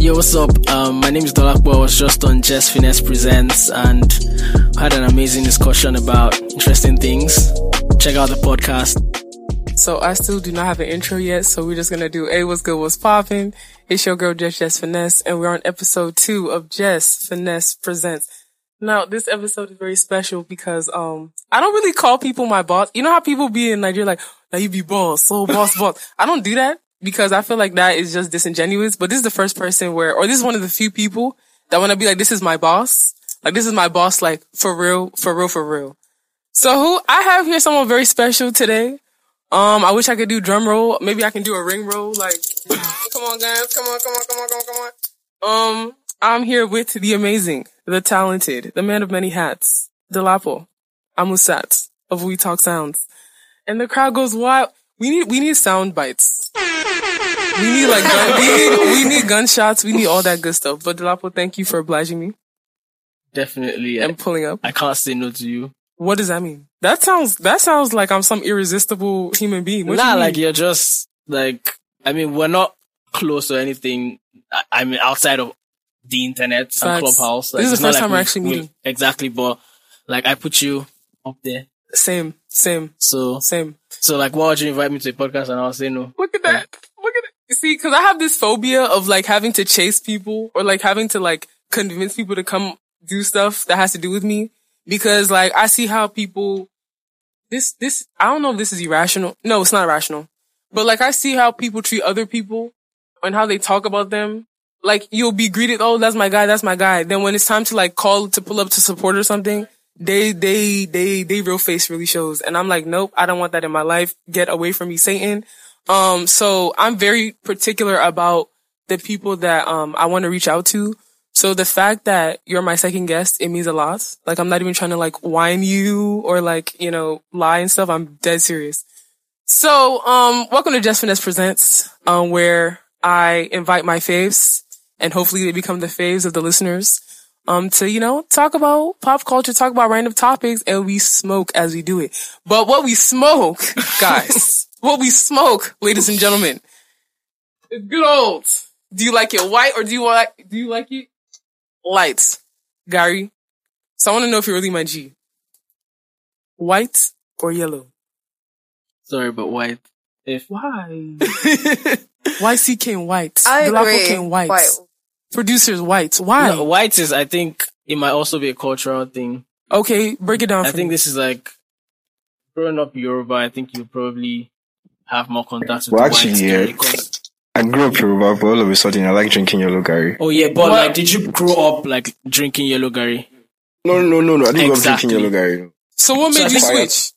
Yo, what's up? Um, my name is Dolapo. I was just on Jess Finesse Presents and had an amazing discussion about interesting things. Check out the podcast. So I still do not have an intro yet, so we're just gonna do Hey, what's good, what's poppin'? It's your girl Jess Jess Finesse, and we're on episode two of Jess Finesse Presents. Now, this episode is very special because um I don't really call people my boss. You know how people be in Nigeria like, now you be boss, so boss, boss. I don't do that because I feel like that is just disingenuous. But this is the first person where, or this is one of the few people that want to be like, this is my boss. Like this is my boss, like for real, for real, for real. So who I have here someone very special today. Um, I wish I could do drum roll. Maybe I can do a ring roll. Like, come on, guys, come on, come on, come on, come on, come on. Um, I'm here with the amazing, the talented, the man of many hats, Dolapo, Amusat of We Talk Sounds, and the crowd goes wild. We need we need sound bites. We need like gun, we need we need gunshots. We need all that good stuff. But Dolapo, thank you for obliging me Definitely. and I, pulling up. I can't say no to you. What does that mean? That sounds that sounds like I'm some irresistible human being. What nah, you like you're just like, I mean, we're not close or anything. I, I mean, outside of the internet and clubhouse. Like, This is the not first like time we're we- actually we- meeting. Exactly. But like, I put you up there. same, same, So, same. so like, why would you invite me to a podcast and I'll say no? Look at that. Look at it. You see, cause I have this phobia of like having to chase people or like having to like convince people to come do stuff that has to do with me. Because like I see how people, this, this, I don't know if this is irrational. No, it's not irrational. But like I see how people treat other people and how they talk about them. Like you'll be greeted, oh, that's my guy, that's my guy. Then when it's time to like call to pull up to support or something, they, they, they, they real face really shows. And I'm like, nope, I don't want that in my life. Get away from me, Satan. Um, so I'm very particular about the people that, um, I want to reach out to. So the fact that you're my second guest, it means a lot. Like I'm not even trying to like whine you or like, you know, lie and stuff. I'm dead serious. So, um, welcome to Jess Finesse Presents, um, where I invite my faves and hopefully they become the faves of the listeners, um, to, you know, talk about pop culture, talk about random topics and we smoke as we do it. But what we smoke, guys, what we smoke, ladies and gentlemen, is good old. Do you like it white or do you like, do you like it light? gari. So I want to know if you're really my G. White or yellow? Sorry, but white. If Why? Why CK in white? I Dolapo agree. King white. White. Producers white. Why? no, white is, I think it might also be a cultural thing. Okay, break it down I for think me. this is like growing up Yoruba. I think you probably have more contact with Well, the actually, skin yeah. because- I grew up Yoruba, but all of a sudden I like drinking yellow gari. Oh yeah, but What? like, did you grow up like drinking yellow gari? No, no, no, no. I didn't grow up drinking yellow gari. so what made I you switch?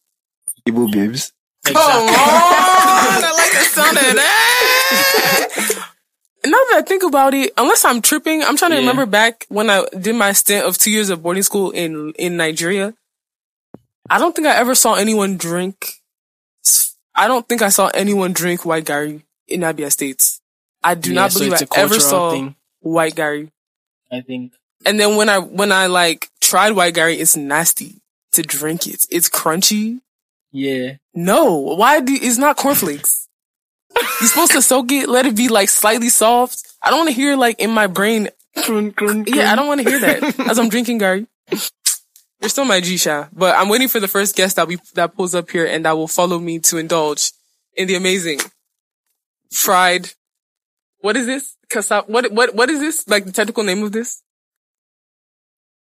Igbo babes. Come on! I like the sound of that. Now that I think about it, unless I'm tripping, I'm trying to Yeah. remember back when I did my stint of two years of boarding school in in Nigeria. I don't think I ever saw anyone drink. I don't think I saw anyone drink white gari in Abia States. I do Yeah, not believe it's I ever saw thing. white gari. I think. And then when I when I like tried white gari, it's nasty to drink it. It's crunchy. Yeah. No, why do it's not cornflakes? You're supposed to soak it, let it be like slightly soft. I don't want to hear like in my brain. Yeah, I don't want to hear that as I'm drinking gari. You're still my G Sha, but I'm waiting for the first guest that we that pulls up here and that will follow me to indulge in the amazing fried. What is this? Cassava. What what what is this? Like the technical name of this?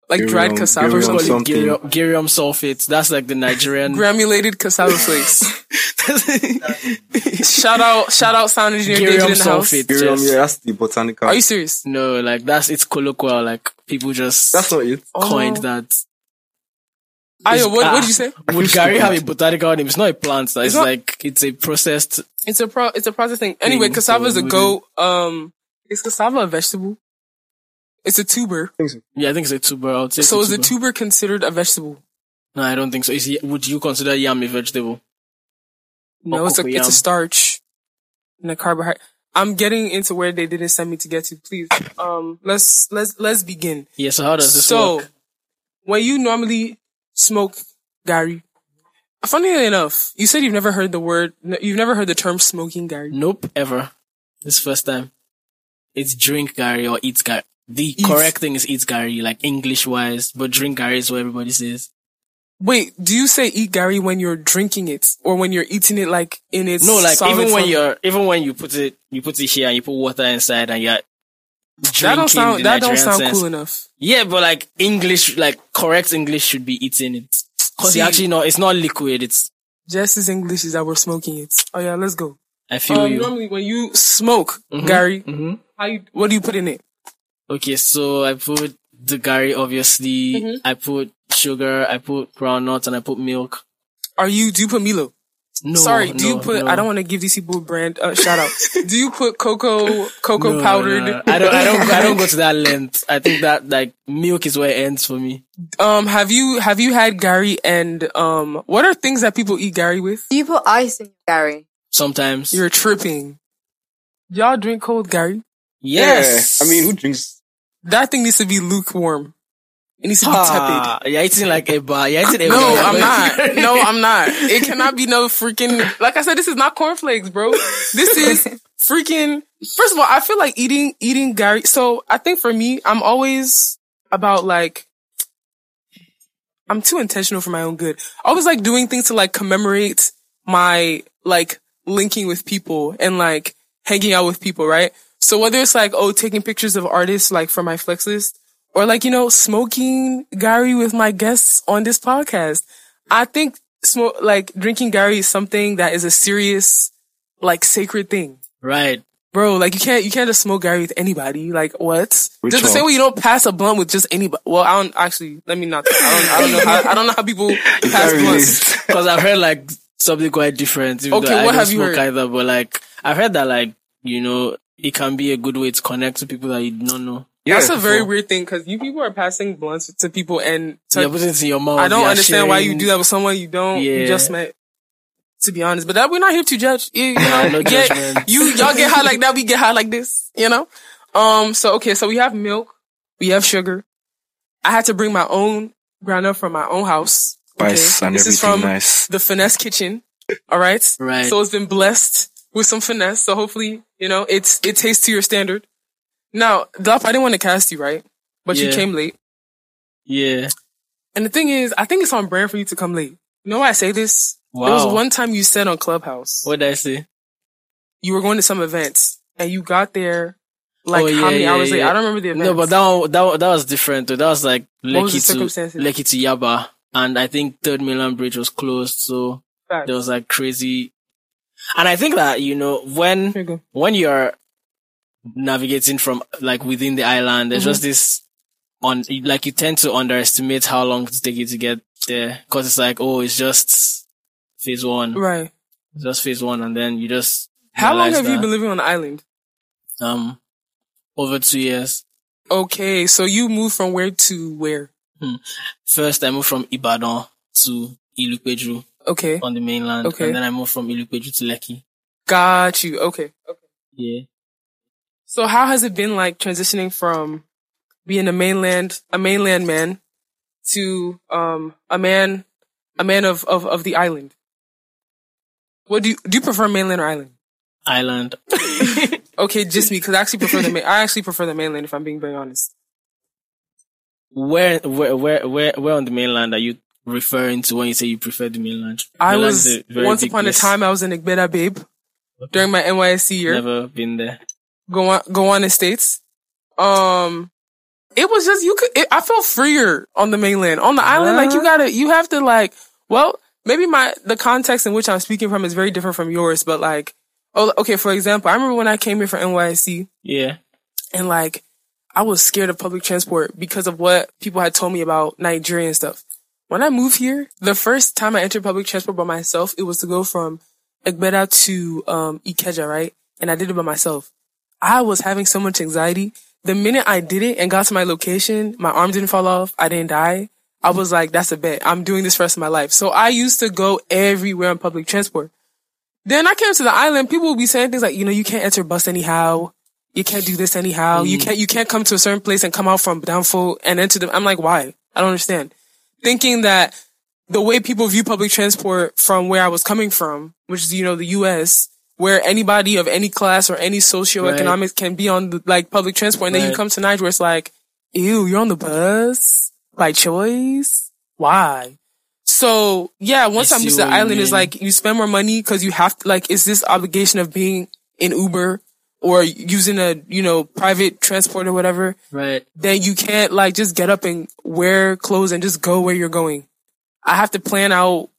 Like dried cassava. girium or something? something. Girium, girium sulfate. That's like the Nigerian. Granulated cassava flakes. shout out, shout out sound engineer David in the house. sulfate. Girium, yeah, that's the botanical. Are you serious? No, like that's it's colloquial. Like people just that's not it. coined Oh. that. Ayo, what, ah, what did you say? Would gari have a botanical name? It's not a plant. It's, It's not- like it's a processed. It's a pro, it's a process thing. Anyway, Thing, cassava is so a we goat. Um, is cassava a vegetable? It's a tuber. Yeah, I think it's a tuber. I would say. So is a a tuber. tuber considered a vegetable? No, I don't think so. Is he, would you consider yam a vegetable? No, Or it's a, it's a starch and a carbohydrate. I'm getting into where they didn't send me to get to. Please, um, let's, let's, let's begin. Yeah. So how does this So, work? when you normally smoke gari, Funnily enough, you said you've never heard the word, you've never heard the term smoking gari. Nope, ever. This first time. it's drink gari or eat gari. The Eat. correct thing is eat gari, like English wise, but drink gari is what everybody says. Wait, do you say eat gari when you're drinking it or when you're eating it like in its No, like even when form? you're, even when you put it, you put it here and you put water inside and you're that don't sound that don't sound sense. cool enough. Yeah, but like English, like correct English should be eating it. Cause See- actually no, it's not liquid. It's, Just as English is that we're smoking it. Oh yeah, let's go. I feel Um, you. normally when you smoke, Mhm, gari, mhm. how you, what do you put in it? Okay, so I put the gari, obviously. Mhm. I put sugar, I put groundnuts, and I put milk. Are you do you put Milo? No, Sorry, do you put? no. I don't want to give these people a brand uh, shout out. do you put cocoa cocoa No, powdered? no, I don't, I don't, I don't go to that length. I think that like milk is where it ends for me. Um, have you have you had gari and um? What are things that people eat gari with? Do you put ice in gari? Sometimes. You're tripping. Y'all drink cold gari? yes. Yeah. I mean, who drinks? That thing needs to be lukewarm. It needs to be tepid. Ah, you're eating like a bar. You're eating a No, bar. I'm not. No, I'm not. It cannot be no freaking. Like I said, this is not cornflakes, bro. This is freaking. First of all, I feel like eating eating gari. So I think for me, I'm always about like. I'm too intentional for my own good. I always like doing things to like commemorate my like linking with people and like hanging out with people, right? So whether it's like, oh, taking pictures of artists like for my flex list or like, you know, smoking gari with my guests on this podcast. I think smoke, like drinking gari is something that is a serious, like sacred thing. Right. Bro, like you can't, you can't just smoke gari with anybody. Like what? Which just the same way you don't pass a blunt with just anybody. Well, I don't actually, let me not, I don't, I don't know how, I don't know how people pass blunts. Cause I've heard like something quite different. even Okay, though I what don't have you smoke heard? Either, but like, I've heard that like, you know, it can be a good way to connect to people that you don't know. Yeah, That's a very weird thing because you people are passing blunts to people and to, you're putting in your mouth. I don't understand why you do that with someone you don't you just met. To be honest, but that we're not here to judge. You, you know, No get, judgment. you y'all get high like that, we get high like this. You know. Um. So okay. So we have milk. We have sugar. I had to bring my own ground up from my own house. Okay? Spice and this is from nice. the finesse kitchen. All right. Right. So it's been blessed with some finesse. So hopefully, you know, it's it tastes to your standard. Now, Duff, I didn't want to cast you, right? But you came late. Yeah. And the thing is, I think it's on brand for you to come late. You know why I say this? Wow. There was one time you said on Clubhouse What did I say? you were going to some events and you got there like Oh, how many yeah, hours late? I don't remember the event. No, but that one, that that was different. though. That was like Lekki to? Lekki to Yaba, and I think Third Mainland Bridge was closed, so Facts. there was like crazy. And I think that you know when you when you're navigating from like within the island, there's Mm-hmm. just this on like you tend to underestimate how long it take you to get there because it's like oh it's just phase one, Right. it's just phase one, and then you just How long have you been living on the island? um over two years. Okay, so you moved from where to where? First, I moved from Ibadan to Ilupeju Okay. on the mainland, Okay. and then I moved from Ilupeju to Lekki. Got you. Okay. Okay. Yeah. So how has it been like transitioning from being a mainland a mainland man to um a man a man of of, of the island? What do you do you prefer mainland or island? Island. Okay, just me because I actually prefer the ma- I actually prefer the mainland if I'm being very honest. Where, where, where, where, where on the mainland are you referring to when you say you prefer the mainland? I Mainland was is a very once upon place. a time I was in Egbeda Babe during my NYSC year. Never been there. Go on, go on estates. Um, it was just you could. It, I felt freer on the mainland. On the island, like you gotta, you have to like. Well, maybe my the context in which I'm speaking from is very different from yours, but like, oh, okay. For example, I remember when I came here for NYC. Yeah. and like, I was scared of public transport because of what people had told me about Nigeria and stuff. When I moved here, the first time I entered public transport by myself, it was to go from Egbeda to um, Ikeja, right? And I did it by myself. I was having so much anxiety. The minute I did it and got to my location, my arm didn't fall off. I didn't die. I was like, that's a bet. I'm doing this for the rest of my life. So I used to go everywhere on public transport. Then I came to the island. People would be saying things like, you know, you can't enter bus anyhow. You can't do this anyhow. You mm. can't, you can't come to a certain place and come out from downfall and enter them. I'm like, why? I don't understand. Thinking that the way people view public transport from where I was coming from, which is, you know, the US, where anybody of any class or any socioeconomics can be on the, like public transport. And then you come to Niger it's like, ew, you're on the bus by choice. Why? So yeah, once I I'm used to the island, it's like you spend more money because you have to, like, it's this obligation of being in Uber or using a, you know, private transport or whatever. Right. Then you can't like just get up and wear clothes and just go where you're going. I have to plan out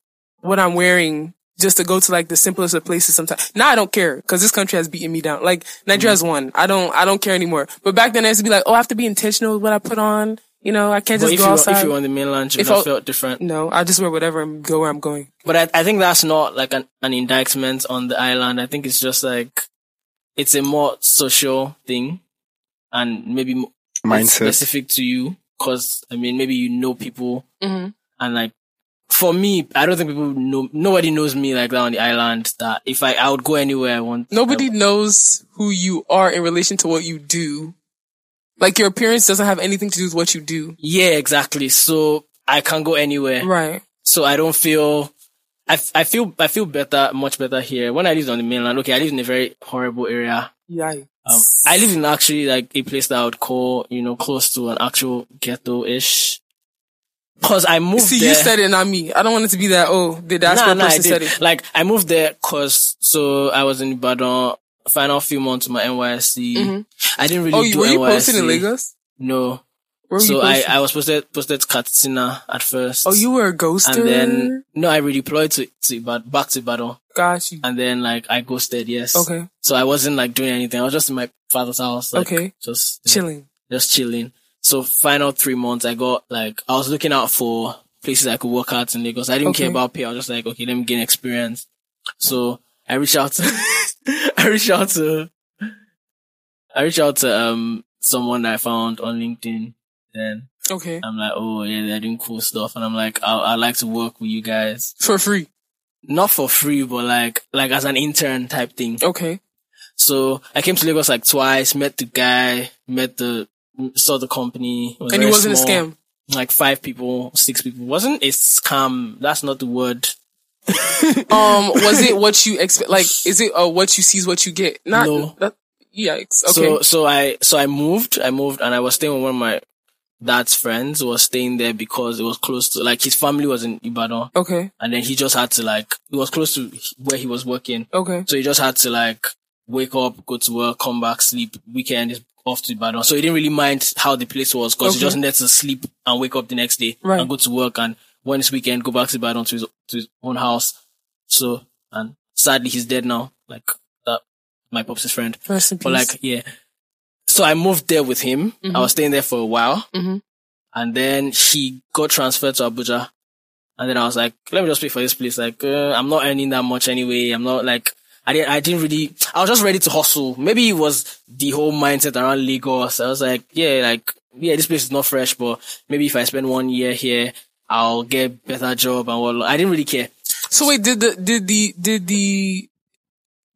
what I'm wearing just to go to like the simplest of places sometimes. Now I don't care because this country has beaten me down. Like Nigeria has won. I don't, I don't care anymore. But back then I used to be like, oh, I have to be intentional with what I put on. You know, I can't But just if go you, outside. if you were on the mainland, you If would have I- felt different. no, I just wear whatever and go where I'm going. But I, I think that's not like an, an indictment on the island. I think it's just like, it's a more social thing and maybe Mindset. specific to you. Cause I mean, maybe you know people hmm and like, for me, I don't think people know, nobody knows me like that on the island that if I, I would go anywhere I want. Nobody knows who you are in relation to what you do. Like your appearance doesn't have anything to do with what you do. Yeah, exactly. So I can't go anywhere. Right. So I don't feel, I, I feel, I feel better, much better here. When I lived on the mainland, okay, I lived in a very horrible area. Yeah. Um, I live in actually like a place that I would call, you know, close to an actual ghetto-ish. Cause I moved See, there. you said it, not me. I don't want it to be that. Oh, the diaspora nah, nah, I person said it. Like I moved there cause so I was in Ibadan, final few months of my NYSC. Mhm. I didn't really Oh, do you, were you NYSC. posted in Lagos? No. Were So you I? I was posted posted to Katsina at first. oh, you were a ghoster. and then no, I redeployed to to Ibadan, back to Ibadan, got you. and then like I ghosted. Yes. Okay, So I wasn't like doing anything. I was just in my father's house. Like, Okay. Just chilling. just chilling. So final three months, I got like I was looking out for places I could work out in Lagos. I didn't care about pay. I was just like, okay, let me gain experience. So I reached out to, I reached out to, I reached out to um someone that I found on LinkedIn. Then Okay, I'm like, oh yeah, they're doing cool stuff, and I'm like, I I like to work with you guys, for free. not for free, but like like as an intern type thing. Okay, So I came to Lagos like twice, met the guy, met the, saw the company. It was and it wasn't small, a scam. Like five people, six people. Wasn't a scam. That's not the word. Um, was it what you expect? Like, is it uh, what you see is what you get? Not. No. That, yikes. Okay. So, so I, so I moved, I moved and I was staying with one of my dad's friends who was staying there because it was close to, like his family was in Ibadan okay. and then he just had to like, it was close to where he was working. Okay. So he just had to like wake up, go to work, come back, sleep. Weekend is off to Ibadan. So he didn't really mind how the place was because he just needed to sleep and wake up the next day Right. and go to work. And when it's weekend, go back to Ibadan to his, to his own house. So, and sadly he's dead now. Like that, my pop's friend. Rest. But like, yeah. So I moved there with him. I was staying there for a while. Mhm. And then he got transferred to Abuja. And then I was like, let me just pay for this place. Like, uh, I'm not earning that much anyway. I'm not like, I didn't, I didn't really, I was just ready to hustle. Maybe it was the whole mindset around Lagos. I was like, yeah, like, yeah, this place is not fresh, but maybe if I spend one year here, I'll get better job and what. I didn't really care. So wait, did the did the did the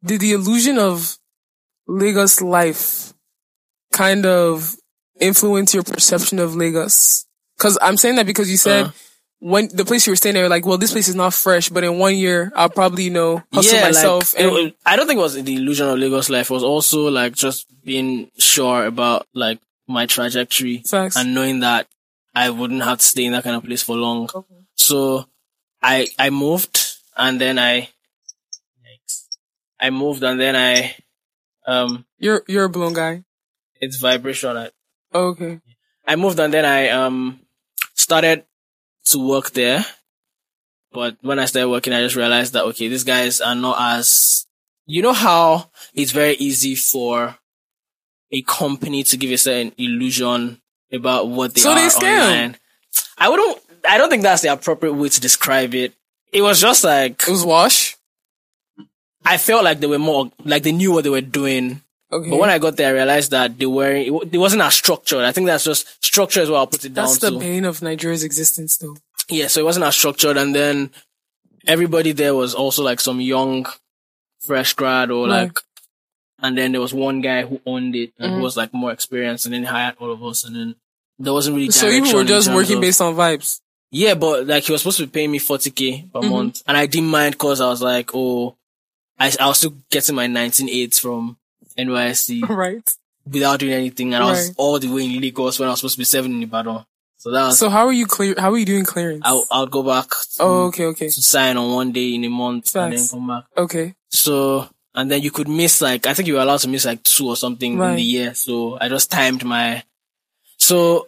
did the illusion of Lagos life kind of influence your perception of Lagos? Because I'm saying that because you said Uh. When the place you were staying there, like, well, this place is not fresh, but in one year I'll probably you know hustle myself. Like, and it- it- I don't think it was the illusion of Lagos life. It was also like just being sure about like my trajectory Facts. and knowing that I wouldn't have to stay in that kind of place for long. So I I moved and then I. I moved and then I um you're you're a blown guy. it's vibration. I, Okay. I moved and then I um started to work there. But when I started working, I just realized that okay, these guys are not as you know how it's very easy for a company to give a certain illusion about what they So are they scam. online. I wouldn't. I don't think that's the appropriate way to describe it. It was just like It was wash. I felt like they were more like they knew what they were doing. Okay. But when I got there, I realized that they were it, it wasn't as structured. I think that's just structure is what I'll put it That's down to. That's the bane of Nigeria's existence, though. Yeah, so it wasn't as structured, and then everybody there was also like some young, fresh grad or Right. like, and then there was one guy who owned it and Mhm. who was like more experienced, and then he hired all of us, and then there wasn't really. So you were just working of- based on vibes. Yeah, but like he was supposed to be paying me forty k per Mhm. month, and I didn't mind because I was like, oh, I, I was still getting my 19.8 from NYSC Right. without doing anything. And I was all the way in Lagos when I was supposed to be seven in Ibadan. So that was, So how are you clear? How are you doing clearance? I'll, I'll go back to, oh, okay, okay, to sign on one day in a month and then come back. okay. So, and then you could miss like, I think you were allowed to miss like two or something in the year. So I just timed my, so,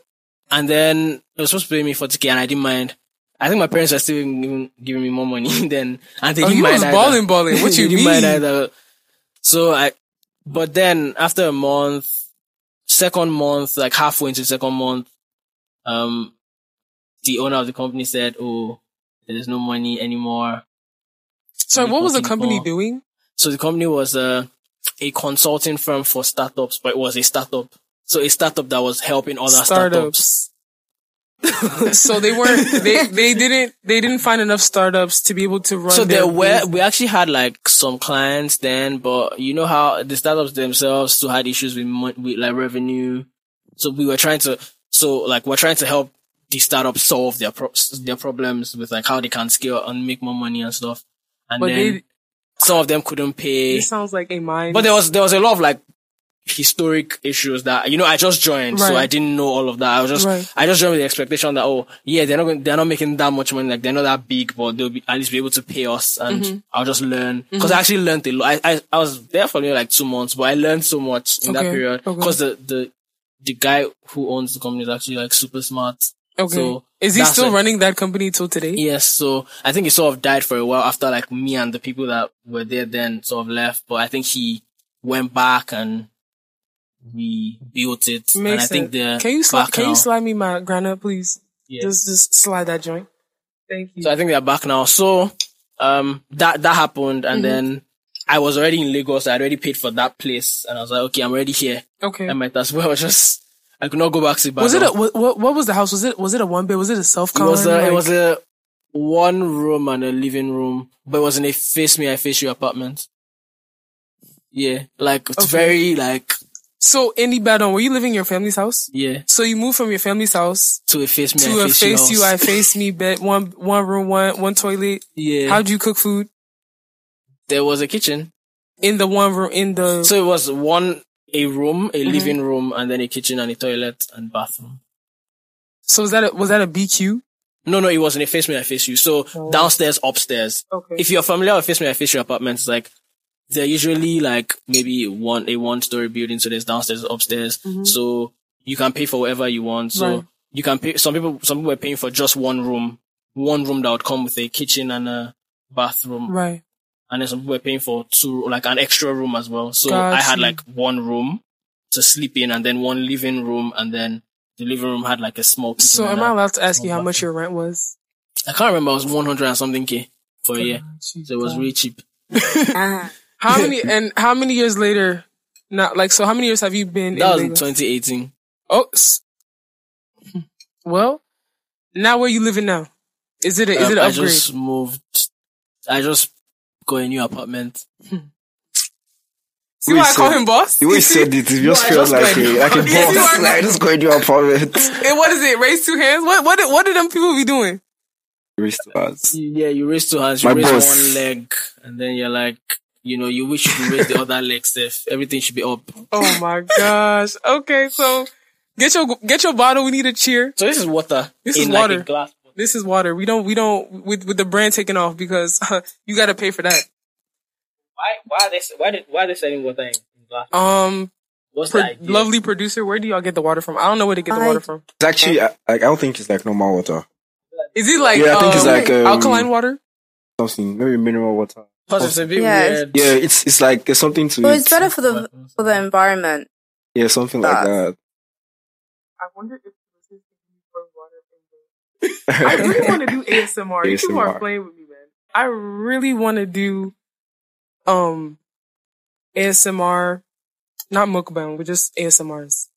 and then it was supposed to pay me 40k and I didn't mind. I think my parents were still even giving me more money then, and they Oh, didn't you mind was balling, balling. What you mean? either. So I, but then after a month, second month, like halfway into the second month, um, the owner of the company said, "Oh, there's no money anymore." So what was the company doing? So the company was a a consulting firm for startups, but it was a startup. So a startup that was helping other startups. Startups. so they weren't. They they didn't they didn't find enough startups to be able to run. So there were we actually had like some clients then, but you know how the startups themselves still had issues with with like revenue. So we were trying to so like we're trying to help the startups solve their pro- their problems with like how they can scale and make more money and stuff. And But then they. some of them couldn't pay. It sounds like a mine. But there was there was a lot of like historic issues that you know I just joined, so I didn't know all of that. I was just Right. I just joined with the expectation that oh yeah they're not going, they're not making that much money, like they're not that big, but they'll be at least be able to pay us, and Mm-hmm. I'll just learn because I actually learned a lot. I, I I was there for maybe like two months, but I learned so much in that Okay, period okay. because the the the guy who owns the company is actually like super smart. okay. so Is he still it. running that company till today? Yes, so I think he sort of died for a while after like me and the people that were there then sort of left, but I think he went back and rebuilt it. and I Makes think sense. they're Can you slide? Can you slide me my granite, please? Yeah. Just just slide that joint. Thank you. So I think they're back now. So um that that happened and Mm-hmm. then I was already in Lagos. I already paid for that place and I was like, okay, I'm already here. okay. I might as well just I could not go back to Ibadan. was it a what, what? Was the house? Was it was it a one bed? Was it a self? it was a, it was a one room and a living room, but it was in a face me, I face you apartment. Yeah, like it's Okay. very like So in Ibadan, were you living in your family's house? yeah So you moved from your family's house to a face me, to I a face, face you, I face me bed, one one room, one one toilet. yeah. How'd you cook food there was a kitchen, in the one room in the? so it was one a room, Mm-hmm. a living room, and then a kitchen and a toilet and bathroom. So was that a, was that a BQ? No, no, it wasn't a face me, I face you. So Oh. downstairs, upstairs. Okay. If you're familiar with face me, I face you apartments, like they're usually like maybe one a one story building. So there's downstairs, upstairs. So you can pay for whatever you want. So Mm-hmm. Right. you can pay. Some people, some people were paying for just one room, one room that would come with a kitchen and a bathroom, right. and then some people were paying for two, like an extra room as well. So Got I had like one room to sleep in, and then one living room, and then the living room had like a small. kitchen So am I allowed to ask you how much your rent was? I can't remember. It was one hundred and something k for a year. So it was really cheap. How many and how many years later? Not like so. How many years have you been? That was in in 2018. Oh, s- well, now where you living now? Is it a, is Um, it an I upgrade? just moved. I just got a new apartment. See why I call him boss? The way you said it, it just I feels like went- a, like a boss. are- Like, just got a new apartment. And what is it? Raise two hands? What what did, what did them people be doing? Restart. Yeah, you raise two hands, you My raise boss. one leg, and then you're like, you know, you wish you could raise the other leg, Steph. Everything should be up. Oh my gosh. Okay, so get your get your bottle. We need a cheer. So this is water. This in is like water. a glass. This is water. We don't we don't with with the brand taken off because you got to pay for that. Why? Why are they? Why did? Why are they selling water in glass? Um, What's pro- the lovely producer, where do y'all get the water from? I don't know where to get the I- water from. It's actually, I, like, I don't think it's like normal water. Is it like Yeah, I think it's um, like, um, alkaline water? Something, maybe mineral water. Because it's a bit Yeah, weird. Yeah, it's it's like there's something to Well, it. it's better for the for the environment. Yeah, something like that. I wonder if I really want to do ASMR. You are ASMR. playing with me, man. I really want to do um ASMR, not mukbang, but just ASMRs.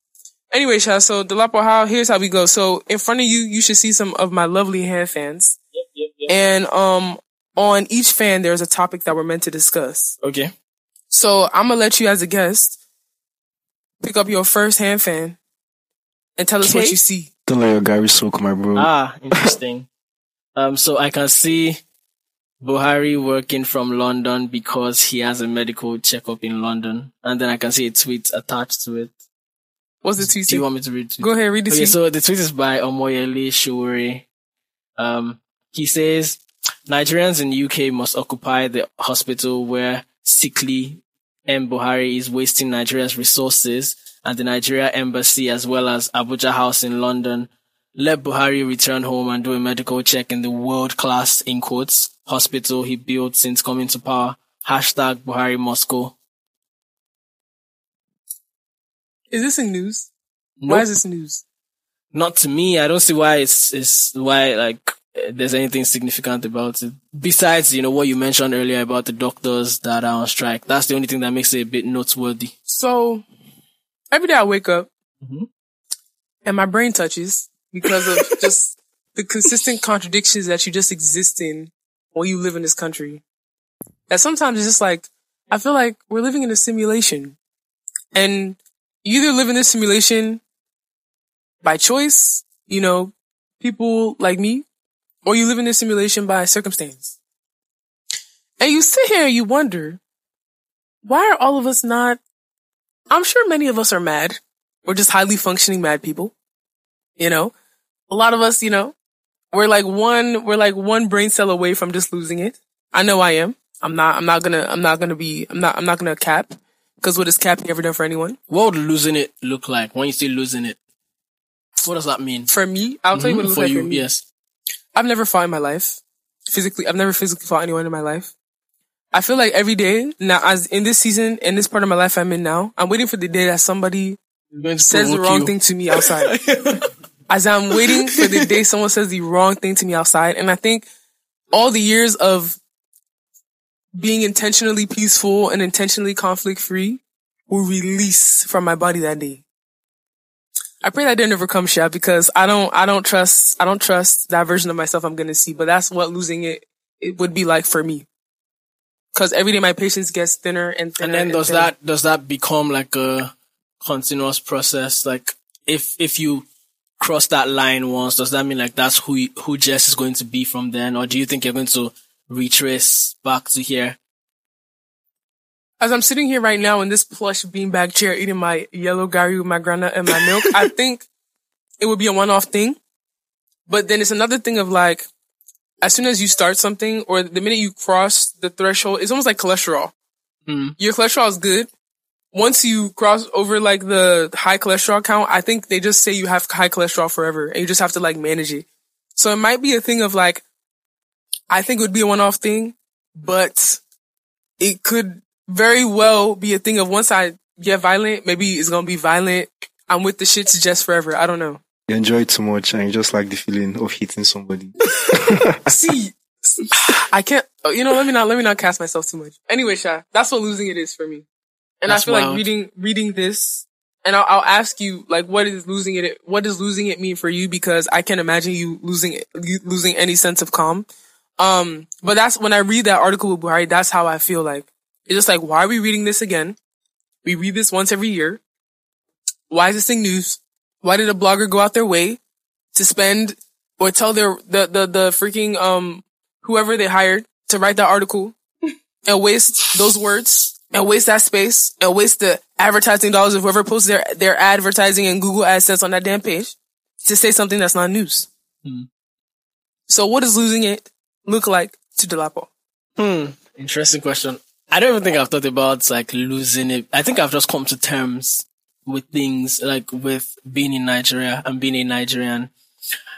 Anyway, Sha, so Dolapo, how here's how we go. So in front of you, you should see some of my lovely hair fans, Yep, yep, yep. and um on each fan there's a topic that we're meant to discuss. Okay. So I'm gonna let you as a guest pick up your first hand fan and tell us what you see. Don't let your gari soak, my bro. Ah, interesting. um, so I can see Buhari working from London because he has a medical checkup in London. And then I can see a tweet attached to it. What's the tweet? Do you want me to read? Go ahead, read the Okay, tweet. so the tweet is by Omoyele Sowore. Um, he says, Nigerians in UK must occupy the hospital where sickly M. Buhari is wasting Nigeria's resources and the Nigeria embassy as well as Abuja House in London. Let Buhari return home and do a medical check in the world class, in quotes, hospital he built since coming to power. Hashtag Buhari Must Go. Is this in news? Why is this news? Not to me. I don't see why it's, it's why like there's anything significant about it. Besides, you know, what you mentioned earlier about the doctors that are on strike. That's the only thing that makes it a bit noteworthy. So every day I wake up Mhm. and my brain touches because of just the consistent contradictions that you just exist in when you live in this country. That sometimes it's just like, I feel like we're living in a simulation and you either live in this simulation by choice, you know, people like me, or you live in this simulation by circumstance. And you sit here and you wonder, why are all of us not I'm sure many of us are mad. We're just highly functioning mad people. You know, a lot of us, you know, we're like one, we're like one brain cell away from just losing it. I know I am. I'm not, I'm not gonna, I'm not gonna be, I'm not, I'm not gonna cap. Cause what has capping ever done for anyone? What would losing it look like when you say losing it? What does that mean? For me, I'll tell you what it Mhm, looks for like you, for me. yes. I've never fought in my life. Physically, I've never physically fought anyone in my life. I feel like every day now, as in this season, in this part of my life I'm in now, I'm waiting for the day that somebody It's going to says the wrong you. thing to me outside. As I'm waiting for the day someone says the wrong thing to me outside. And I think all the years of being intentionally peaceful and intentionally conflict free will release from my body that day. I pray that didn't ever come, Sha, because I don't, I don't trust, I don't trust that version of myself I'm gonna see, but that's what losing it, it would be like for me. Cause every day my patience gets thinner and thinner. And then does thinner. that, does that become like a continuous process? Like if, if you cross that line once, does that mean like that's who, who Jess is going to be from then? Or do you think you're going to retrace back to here? As I'm sitting here right now in this plush beanbag chair eating my yellow gari with my granite and my milk, I think it would be a one-off thing. But then it's another thing of like, as soon as you start something or the minute you cross the threshold, it's almost like cholesterol. Hmm. Your cholesterol is good. Once you cross over like the high cholesterol count, I think they just say you have high cholesterol forever and you just have to like manage it. So it might be a thing of like, I think it would be a one-off thing, but it could very well be a thing of once I get violent, maybe it's gonna be violent. I'm with the shits just forever. I don't know. You enjoy it too much and you just like the feeling of hitting somebody. See, I can't. oh, You know, let me not let me not cast myself too much. Anyway, Sha, that's what losing it is for me. And That's I feel wild. like reading reading this, and I'll, I'll ask you like, what is losing it? What does losing it mean for you? Because I can't imagine you losing it, losing any sense of calm. Um, but that's when I read that article with Buhari. That's how I feel like. It's just like, why are we reading this again? We read this once every year. Why is this thing news? Why did a blogger go out their way to spend or tell their the the the freaking um whoever they hired to write that article and waste those words and waste that space and waste the advertising dollars of whoever posts their their advertising and Google AdSense on that damn page to say something that's not news. Hmm. So what does losing it look like to Dolapo? Hmm. Interesting question. I don't even think I've thought about like losing it. I think I've just come to terms with things like with being in Nigeria and being a Nigerian.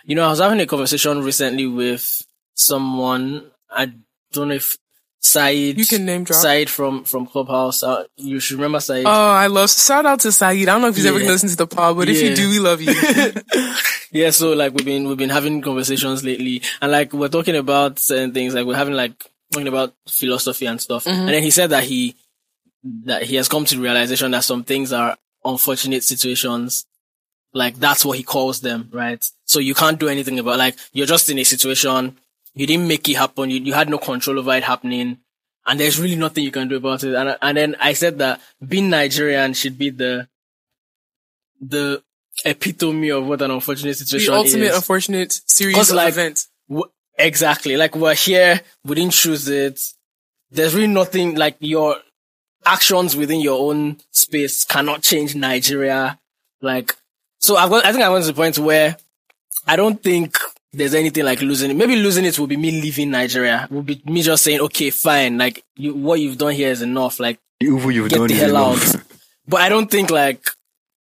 You know, I was having a conversation recently with someone. I don't know if Said. You can name drop. Said from from Clubhouse. Uh, you should remember Said. Oh, I love shout out to Saeed. I don't know if he's ever Yeah. gonna listen to the pod, but if you do, we love you. yeah, so like we've been we've been having conversations lately, and like we're talking about certain things, like we're having like talking about philosophy and stuff. Mm-hmm. And then he said that he that he has come to the realization that some things are unfortunate situations. Like that's what he calls them, right? So you can't do anything about like you're just in a situation, you didn't make it happen, you, you had no control over it happening, and there's really nothing you can do about it. And and then I said that being Nigerian should be the the epitome of what an unfortunate situation the ultimate is. unfortunate series of like, events. Exactly. Like we're here, we didn't choose it. There's really nothing like your actions within your own space cannot change Nigeria. Like, so I've got, I think I went to the point where I don't think there's anything like losing it. Maybe losing it will be me leaving Nigeria. Will be me just saying, okay, fine. Like you, what you've done here is enough. Like you've get done the hell out. But I don't think like,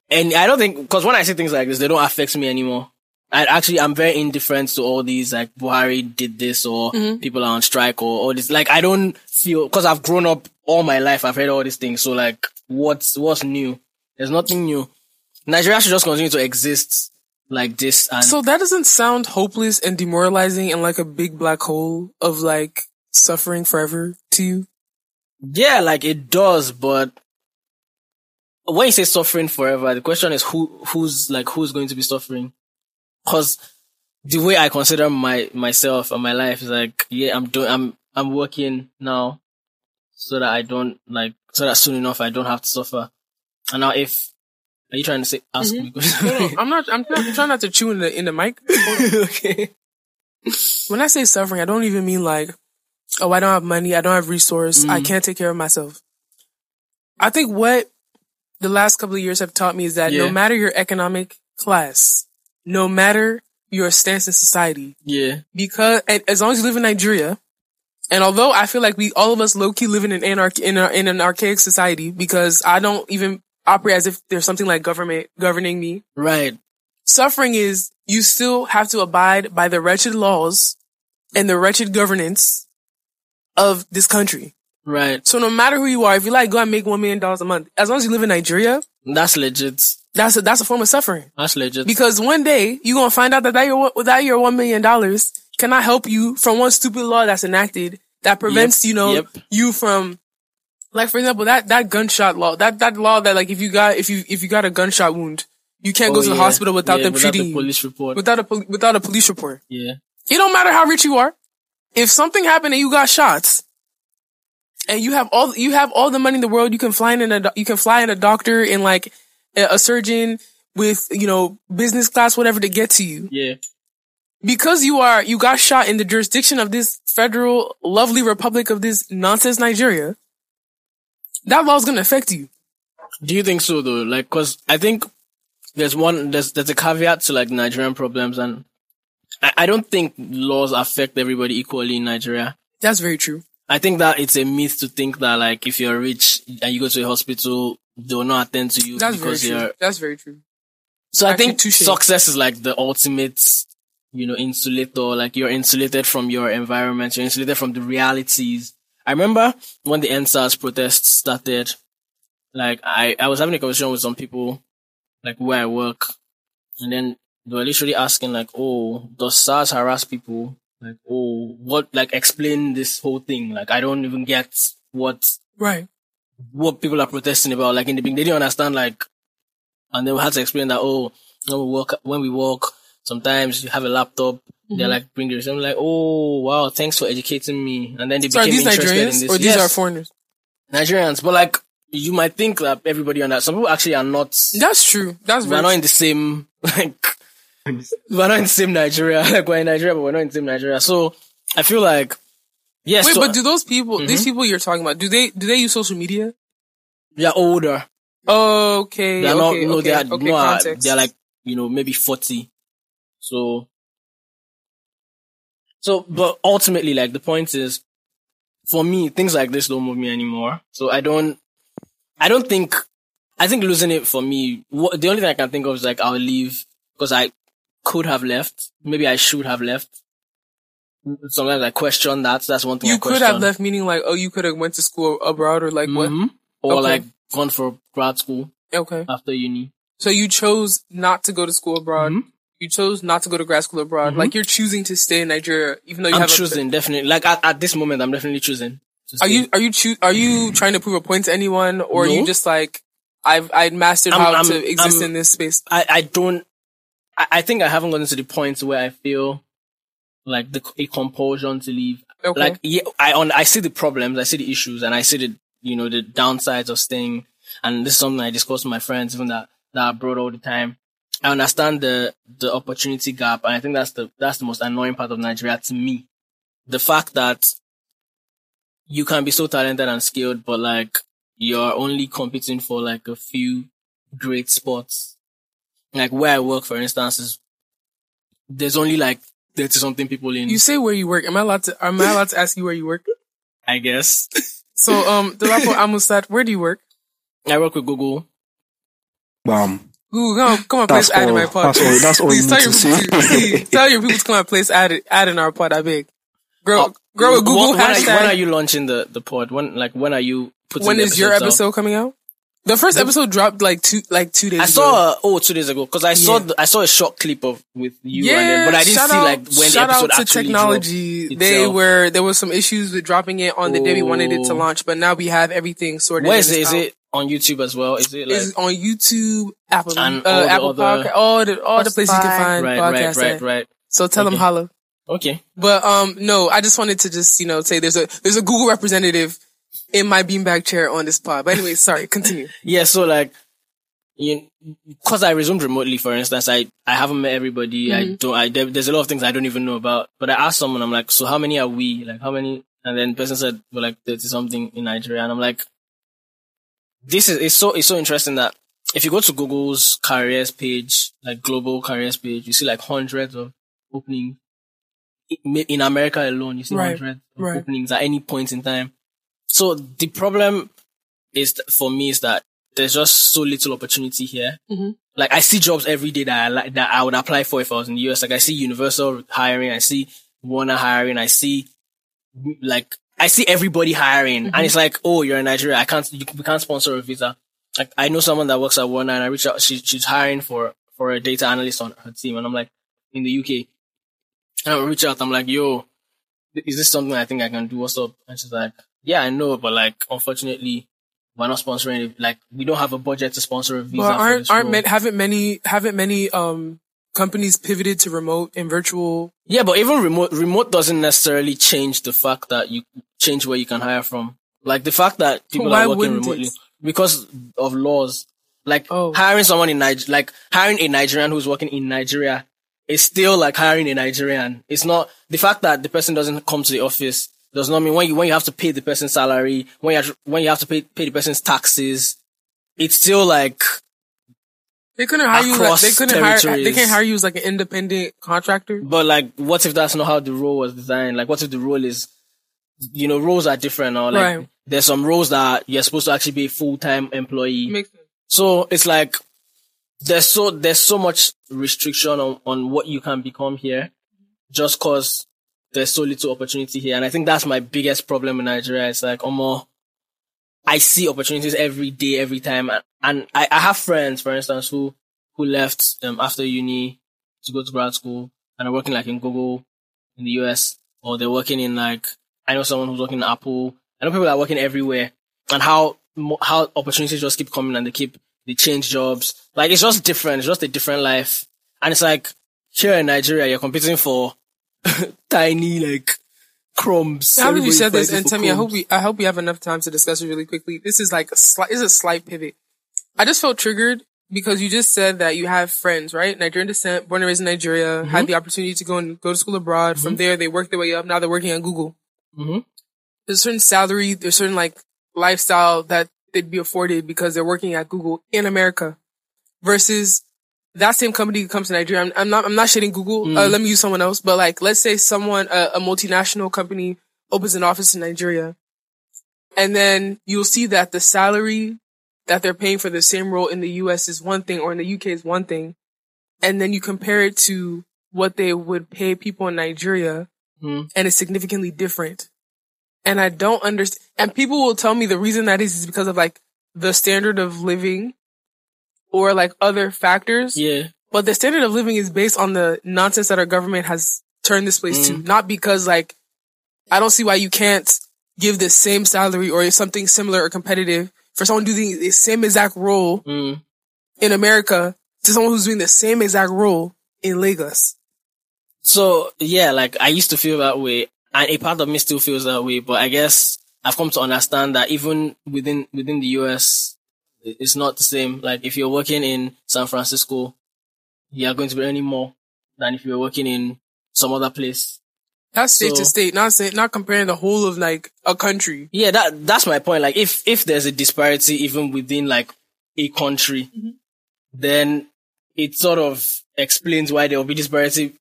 and I don't think, cause when I say things like this, they don't affect me anymore. I actually, I'm very indifferent to all these, like, Buhari did this or mm-hmm. people are on strike or all this. Like, I don't feel, cause I've grown up all my life, I've heard all these things. So like, what's, what's new? There's nothing new. Nigeria should just continue to exist like this and So that doesn't sound hopeless and demoralizing and like a big black hole of like suffering forever to you. Yeah, like it does, but when you say suffering forever, the question is who, who's like, who's going to be suffering? Cause the way I consider my, myself and my life is like, yeah, I'm doing, I'm, I'm working now so that I don't like, so that soon enough I don't have to suffer. And now if, are you trying to say, ask mm-hmm. me? No, no, I'm not. I'm, not, I'm trying not to chew in the in the mic. okay. When I say suffering, I don't even mean like, oh, I don't have money, I don't have resource, I mm. can't take care of myself. I think what the last couple of years have taught me is that Yeah. no matter your economic class, no matter your stance in society, Yeah. because and as long as you live in Nigeria, and although I feel like we all of us low key live in an anarch in, a, in an archaic society because I don't even operate as if there's something like government governing me. Right. Suffering is you still have to abide by the wretched laws and the wretched governance of this country. Right. So no matter who you are, if you like go and make one million dollars a month, as long as you live in Nigeria, That's legit. That's a that's a form of suffering. That's legit. Because one day you're gonna find out that that your that your one million dollars cannot help you from one stupid law that's enacted that prevents you know yep. you from like for example that that gunshot law that that law that like if you got if you if you got a gunshot wound you can't go Oh, to the hospital without Yeah, them without treating the you police report. without a pol- without a police report. yeah. It don't matter how rich you are. If something happened and you got shots, and you have all you have all the money in the world, you can fly in a you can fly in a doctor and like a, surgeon with you know business class whatever to get to you Yeah. because you are you got shot in the jurisdiction of this federal lovely republic of this nonsense Nigeria. That law is gonna affect you. Do you think so though? Like, cause I think there's one, there's, there's a caveat to like Nigerian problems and I, I don't think laws affect everybody equally in Nigeria. That's very true. I think that it's a myth to think that like if you're rich and you go to a hospital, they will not attend to you That's very because true. you're, That's very true. so I think touche. success is like the ultimate, you know, insulator, like you're insulated from your environment, you're insulated from the realities. I remember when the EndSARS protests started, like I, I was having a conversation with some people, like where I work, and then they were literally asking like, oh, does SARS harass people? Like, oh, what, like explain this whole thing. Like, I don't even get what, Right. What people are protesting about. Like in the beginning, they didn't understand like, and they had to explain that, oh, when we walk, when we walk, sometimes you have a laptop. They're mm-hmm. like, bring your, I'm like, oh, wow, thanks for educating me. And then they So became these interested in Nigerians this. or these Yes. are foreigners? Nigerians, but like you might think that everybody on that. Some people actually are not. That's true. That's We're not in the same like. We're not in the same Nigeria. Like we're in Nigeria, but we're not in the same Nigeria. So I feel like yes. Wait, so- but do those people, Mm-hmm. these people you're talking about, do they do they use social media? they're older. Okay, They're okay, not. No, okay, they are. okay, no, uh, context. they're like you know maybe forty. So. So, but ultimately, like the point is, for me, things like this don't move me anymore. So I don't, I don't think, I think losing it for me, what, the only thing I can think of is like I'll leave because I could have left. Maybe I should have left. Sometimes I question that. That's one thing I you could question. have left, meaning like, oh, you could have went to school abroad or like what? Mhm. Or Okay. like gone for grad school Okay, after uni. so you chose not to go to school abroad. Mm-hmm. You chose not to go to grad school abroad. Like you're choosing to stay in Nigeria, even though you I'm have. a- choosing, definitely. Like at, at this moment, I'm definitely choosing. are you are you choo- are you trying to prove a point to anyone, or are you just like, I've I've mastered I'm- how I'm- to exist I'm- in this space? I, I don't, I, I think I haven't gotten to the point where I feel like the, a compulsion to leave. Okay. Like, yeah, I, on, I see the problems, I see the issues, and I see the, you know, the downsides of staying. And this is something I discuss with my friends, even that, that are abroad all the time. I understand the the opportunity gap, and I think that's the that's the most annoying part of Nigeria to me. The fact that you can be so talented and skilled, but like you're only competing for like a few great spots. Like where I work, for instance, is there's only like thirty something people in. You say where you work. Am I allowed to? Am I allowed to ask you where you work? I guess So, um, Dolapo Amusat, where do you work? I work with Google. Bam. Ooh, come, come on, That's place ad in my pod. that's all- that's all you Please tell need your to people to, please, tell your people to come and place ad, ad in our pod. I beg. Grow, grow a Google when, when are, you- when are you launching the the pod? When like when are you putting? when the is your episodes out? episode coming out? The first episode dropped like two, like two days I ago. saw uh, oh two days ago because I saw Yeah. the, I saw a short clip of with you yeah, and then, but I didn't see out, like when the shout episode out to actually technology. dropped They itself. were there was some issues with dropping it on the day we wanted it to Oh. launch, but now we have everything sorted. Where is it? it's it on YouTube as well? Is it like It's on YouTube, Apple, uh, all the Apple other- Podcast, all the all the places you can find right, right, podcasts. right, at. right? So tell them Okay. holla. Okay, But um, no, I just wanted to just you know say there's a there's a Google representative in my beanbag chair on this pod. But anyway, sorry, continue. yeah. So like, you because I resumed remotely, for instance, I I haven't met everybody. I mm-hmm. don't. I there, there's a lot of things I don't even know about. But I asked someone, I'm like, so how many are we? Like how many? And then the person said we're like thirty something in Nigeria, and I'm like, this is it's so it's so interesting that if you go to Google's careers page, like global careers page, you see like hundreds of openings. In- In America alone, you see Right, hundreds of right. openings at any point in time. So the problem is th- for me is that there's just so little opportunity here. Mhm. Like I see jobs every day that I like that I would apply for if I was in the US. Like I see Universal hiring, I see Warner hiring, I see like I see everybody hiring, and it's like, oh, you're in Nigeria, I can't, you, we can't sponsor a visa. Like I know someone that works at Warner, and I reach out, she, she's hiring for for a data analyst on her team, and I'm like, in the UK, and I reach out, I'm like, yo, is this something I think I can do? What's up? And she's like, yeah, I know, but like, unfortunately, we're not sponsoring it. Like, we don't have a budget to sponsor a visa. Well, aren't aren't haven't many haven't many um companies pivoted to remote and virtual? Yeah, but even remote, remote doesn't necessarily change the fact that you change where you can hire from. Like the fact that people Why are working remotely it? because of laws. Like Oh. hiring someone in Niger, like hiring a Nigerian who's working in Nigeria is still like hiring a Nigerian. It's not the fact that the person doesn't come to the office does not mean when you when you have to pay the person's salary, when you have, when you have to pay pay the person's taxes, it's still like They couldn't hire you. Like, they couldn't hire. They can't hire you as like an independent contractor. But like, what if that's not how the role was designed? Like, what if the role is, you know, roles are different now. Like, Right. there's some roles that you're supposed to actually be a full time employee. Makes sense. So it's like there's so there's so much restriction on on what you can become here, just cause there's so little opportunity here. And I think that's my biggest problem in Nigeria. It's like, more. I see opportunities every day, every time, and, I, I have friends, for instance, who who left um, after uni to go to grad school and are working like in Google in the US, or they're working in like I know someone who's working in Apple. I know people are working everywhere, and how how opportunities just keep coming and they keep they change jobs. Like it's just different. It's just a different life, and it's like here in Nigeria, you're competing for tiny like crumbs. Now that you said this, and for Tammy, I hope we I hope we have enough time to discuss it really quickly. This is like a slight, is a slight pivot. I just felt triggered because you just said that you have friends, right? Nigerian descent, born and raised in Nigeria, Mm-hmm. had the opportunity to go and go to school abroad. From there, they worked their way up. Now they're working at Google. Mhm. There's a certain salary, there's certain like lifestyle that they'd be afforded because they're working at Google in America versus that same company comes to Nigeria. I'm, I'm not, I'm not shading Google. Uh, let me use someone else, but like, let's say someone, a, a multinational company opens an office in Nigeria and then you'll see that the salary that they're paying for the same role in the US is one thing or in the UK is one thing. And then you compare it to what they would pay people in Nigeria Hmm. and it's significantly different. And I don't understand. And people will tell me the reason that is is because of like the standard of living or like other factors. Yeah. But the standard of living is based on the nonsense that our government has turned this place to. Not because like, I don't see why you can't give the same salary or something similar or competitive for someone doing the same exact role Mm. in America to someone who's doing the same exact role in Lagos. So yeah, like I used to feel that way, and a part of me still feels that way. But I guess I've come to understand that even within within the US, it's not the same. Like if you're working in San Francisco, you are going to be earning more than if you're working in some other place. That's state So- to state, not say, not comparing the whole of like a country. Yeah, that that's my point. Like if if there's a disparity even within like a country, mm-hmm. then it sort of explains why there will be disparity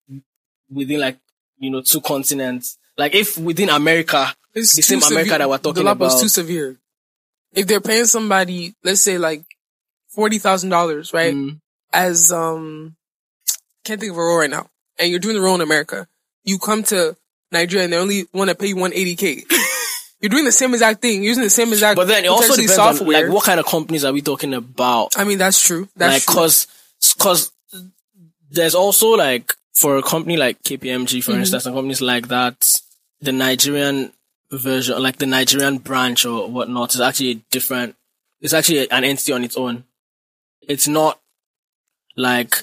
within like you know two continents. Like if within America, It's the same America that we're talking the about. too severe. If they're paying somebody, let's say like forty thousand dollars, right? Mm. As um, can't think of a role right now, and you're doing the role in America. You come to Nigeria and they only want to pay you one eighty k. You're doing the same exact thing, using the same exact. but then it also depends on like what kind of companies are we talking about? I mean, that's true. That's like true. cause cause there's also like for a company like KPMG Mm-hmm. for instance and companies like that the Nigerian version like the Nigerian branch or whatnot is actually different it's actually an entity on its own it's not like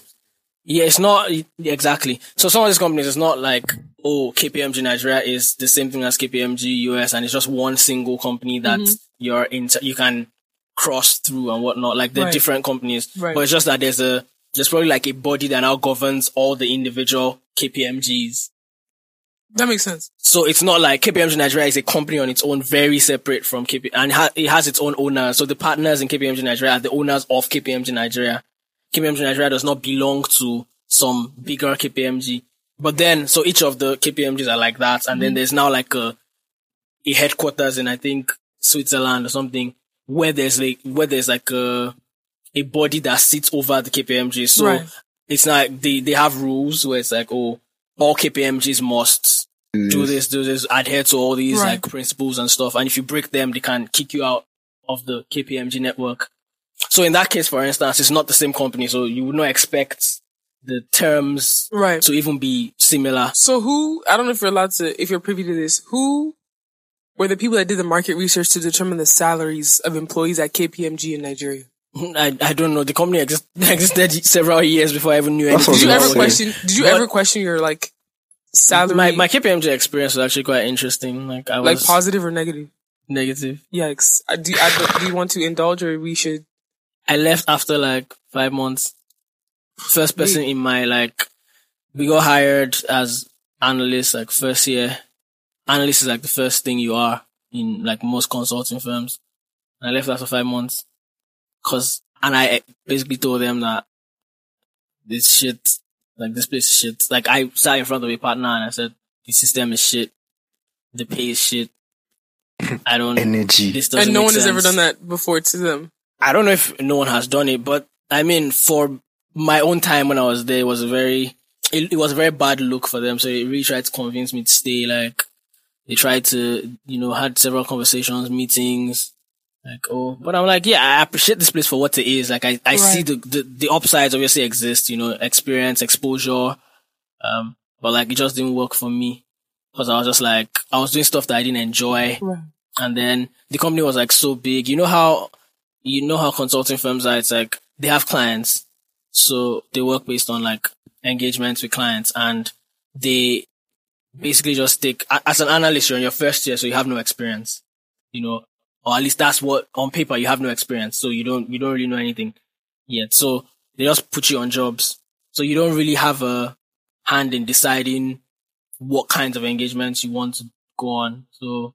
yeah it's not exactly so some of these companies it's not like oh KPMG Nigeria is the same thing as KPMG US and it's just one single company that Mm-hmm. you're in you can cross through and whatnot like they're Right. different companies Right. but it's just that there's a there's probably like a body that now governs all the individual KPMGs that makes sense. so it's not like KPMG Nigeria is a company on its own, very separate from KPMG, and ha- it has its own owners. So the partners in KPMG Nigeria are the owners of KPMG Nigeria. KPMG Nigeria does not belong to some bigger KPMG. But then, so each of the KPMGs are like that, and then mm. there's now like a, a headquarters in I think Switzerland or something, where there's like where there's like a a body that sits over the KPMG. So Right. it's like they they have rules where it's like oh all KPMGs must mm. do this, do this, adhere to all these Right. like principles and stuff. And if you break them, they can kick you out of the KPMG network. So in that case, for instance, it's not the same company, so you would not expect the terms Right. to even be similar. So who, I don't know if you're allowed to, if you're privy to this, who were the people that did the market research to determine the salaries of employees at KPMG in Nigeria? I, I don't know. The company exist, existed several years before I even knew anything. Did you ever question, did you But- ever question your like salary, My my KPMG experience was actually quite interesting. Like I was like positive or negative? negative. Yikes. Uh, I, do, I, do you want to indulge or we should? I left after like five months. First person in my like, we got hired as analysts like first year. Analyst is like the first thing you are in like most consulting firms. I left after five months. Cause, and I basically told them that this shit, like this place is shit. Like I sat in front of a partner and I said, the system is shit. The pay is shit. I don't, Energy. this doesn't And no make one has ever done that before to them. I don't know if no one has done it, but I mean, for my own time when I was there, it was a very, it, it was a very bad look for them. So they really tried to convince me to stay. Like, they tried to, you know, had several conversations, meetings. Like, oh, but I'm like, yeah, I appreciate this place for what it is. Like, I, I see the, the, the upsides obviously exist, you know, experience, exposure. Um, but like, it just didn't work for me. Cause I was just like, I was doing stuff that I didn't enjoy. Right. And then the company was like so big. You know how, you know how consulting firms are. It's like they have clients. So they work based on like engagements with clients and they basically just take, as an analyst, you're in your first year, so you have no experience, you know, or at least that's what on paper you have no experience. So you don't, you don't really know anything yet. So they just put you on jobs. So you don't really have a hand in deciding what kinds of engagements you want to go on. So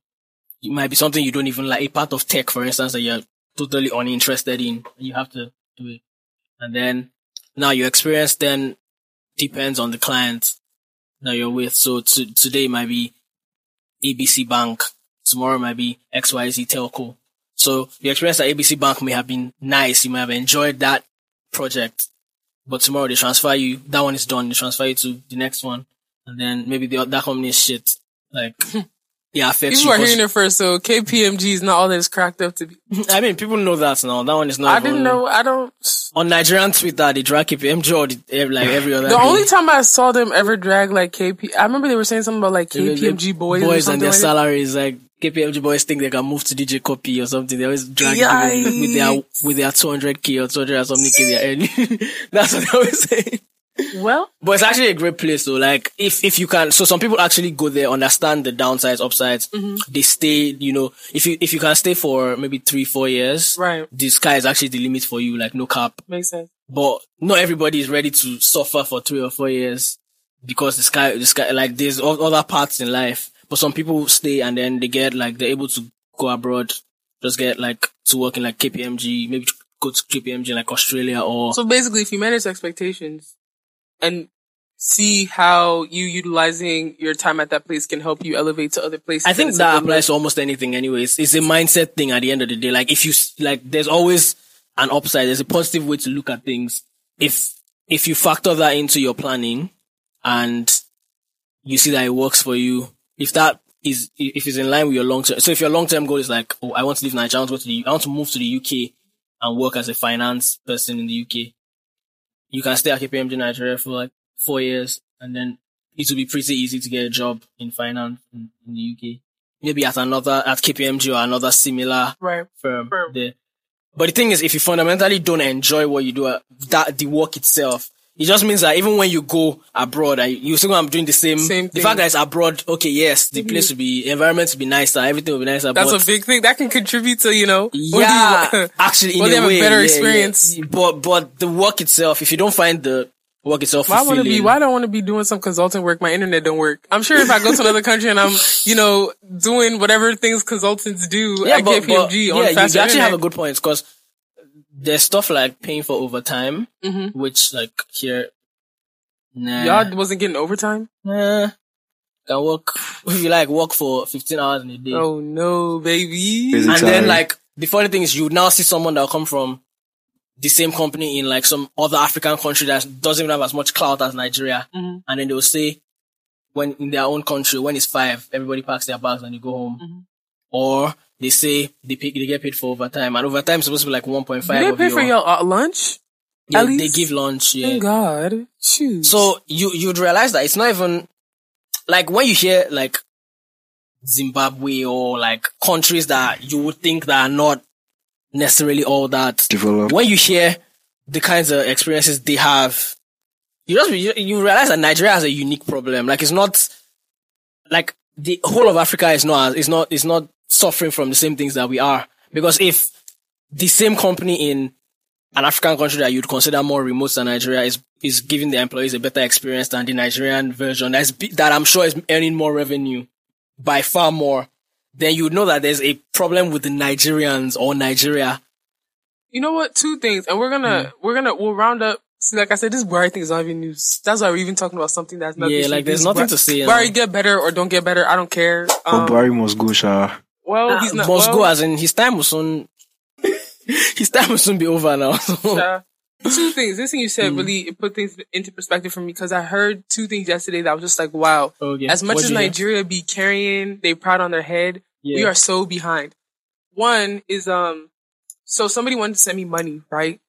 it might be something you don't even like, a part of tech, for instance, that you're totally uninterested in. You have to do it. And then now your experience then depends on the client that you're with. So to, today might be ABC Bank. Tomorrow might be XYZ Telco. So your experience at ABC Bank may have been nice. You might have enjoyed that project, but tomorrow they transfer you. That one is done. They transfer you to the next one. And then maybe the, that company is shit. Like, yeah, affects People you. are 'cause- hearing it first, so KPMG is not all that it's cracked up to be. I mean, people know that now. That one is not. I didn't know. I don't. On Nigerian Twitter, they drag KPMG or the, eh, like every other. The day. only time I saw them ever drag like KP, I remember they were saying something about like KPMG boys, boys and their like salaries, like KPMG boys think they can move to DJ Cuppy or something. They always drag it with, their with their 200k or 200 or something k they're earning. That's what they always say. Well, But it's actually a great place though. Like if if you can, so some people actually go there, understand the downsides, upsides. Mm-hmm. They stay. You know, if you if you can stay for maybe three four years, right, the sky is actually the limit for you. Like no cap. makes sense. but not everybody is ready to suffer for three or four years because the sky, the sky, like there's other parts in life. But some people stay and then they get like they're able to go abroad, just get like to work in like KPMG, maybe go to KPMG in like Australia or So basically, if you manage expectations and see how you utilizing your time at that place can help you elevate to other places. I think that applies to almost anything anyways. It's a mindset thing at the end of the day. Like if you, like there's always an upside. There's a positive way to look at things. If, if you factor that into your planning and you see that it works for you, if that is, if it's in line with your long term, so if your long term goal is like, oh, I want to leave Nigeria, I want to go to the, I want to move to the UK and work as a finance person in the UK, you can stay at KPMG Nigeria for like four years and then it will be pretty easy to get a job in finance in, in the UK. Maybe at another, at KPMG or another similar Right. firm Firm. there. But the thing is, if you fundamentally don't enjoy what you do, uh, that the work itself, it just means that even when you go abroad, you still I'm doing the same. Same the fact that it's abroad, okay, yes, the place mm-hmm. will be, environment will be nicer, everything will be nicer. That's but a big thing that can contribute to, you know, yeah, you- actually, in a have way, a better yeah, experience. yeah. But but the work itself, if you don't find the work itself, Why want to be? Why do I want to be doing some consulting work? My internet don't work. I'm sure if I go to another country and I'm, you know, doing whatever things consultants do at but- KPMG but, on yeah, you actually have a good point because there's stuff like paying for overtime, Mhm. which like here, nah, Y'all wasn't getting overtime. nah, can work if you like work for 15 hours in a day, Oh no, baby. Busy and then like the funny thing is you now see someone that will come from the same company in like some other African country that doesn't even have as much clout as Nigeria, Mhm. and then they'll say when in their own country when it's five, everybody packs their bags and you go home, Mhm. or they say they pay, they get paid for overtime, and overtime is supposed to be like 1.5. Do they of pay for your- your uh, lunch? Yeah, At they give lunch. Yeah. Thank God. Shoot. So you you'd realize that it's not even like when you hear like Zimbabwe or like countries that you would think that are not necessarily all that. developed. When you hear the kinds of experiences they have, you just you, you realize that Nigeria has a unique problem. Like it's not like the whole of Africa is not is not is not suffering from the same things that we are. Because if the same company in an African country that you'd consider more remote than Nigeria is is giving the employees a better experience than the Nigerian version that's that I'm sure is earning more revenue by far more, then you would know that there's a problem with the Nigerians or Nigeria. you know what? Two things, and we're gonna Mm. we're gonna we'll round up. See, like I said, this Buhari thing is not even news. That's why we're even talking about something that's not. Yeah, like, there's news. nothing Buhari- to say, you Buhari know. get better or don't get better. I don't care. But Um, Buhari must go, Sha. Well, he's not. must well, go as in his time will soon his time will soon be over now. So. uh, two things. This thing you Mm. said really put things into perspective for me because I heard two things yesterday that was just like, wow. Okay. As much What'd as hear? Nigeria be carrying they pride on their head, we are so behind. One is um, so somebody wanted to send me money, right?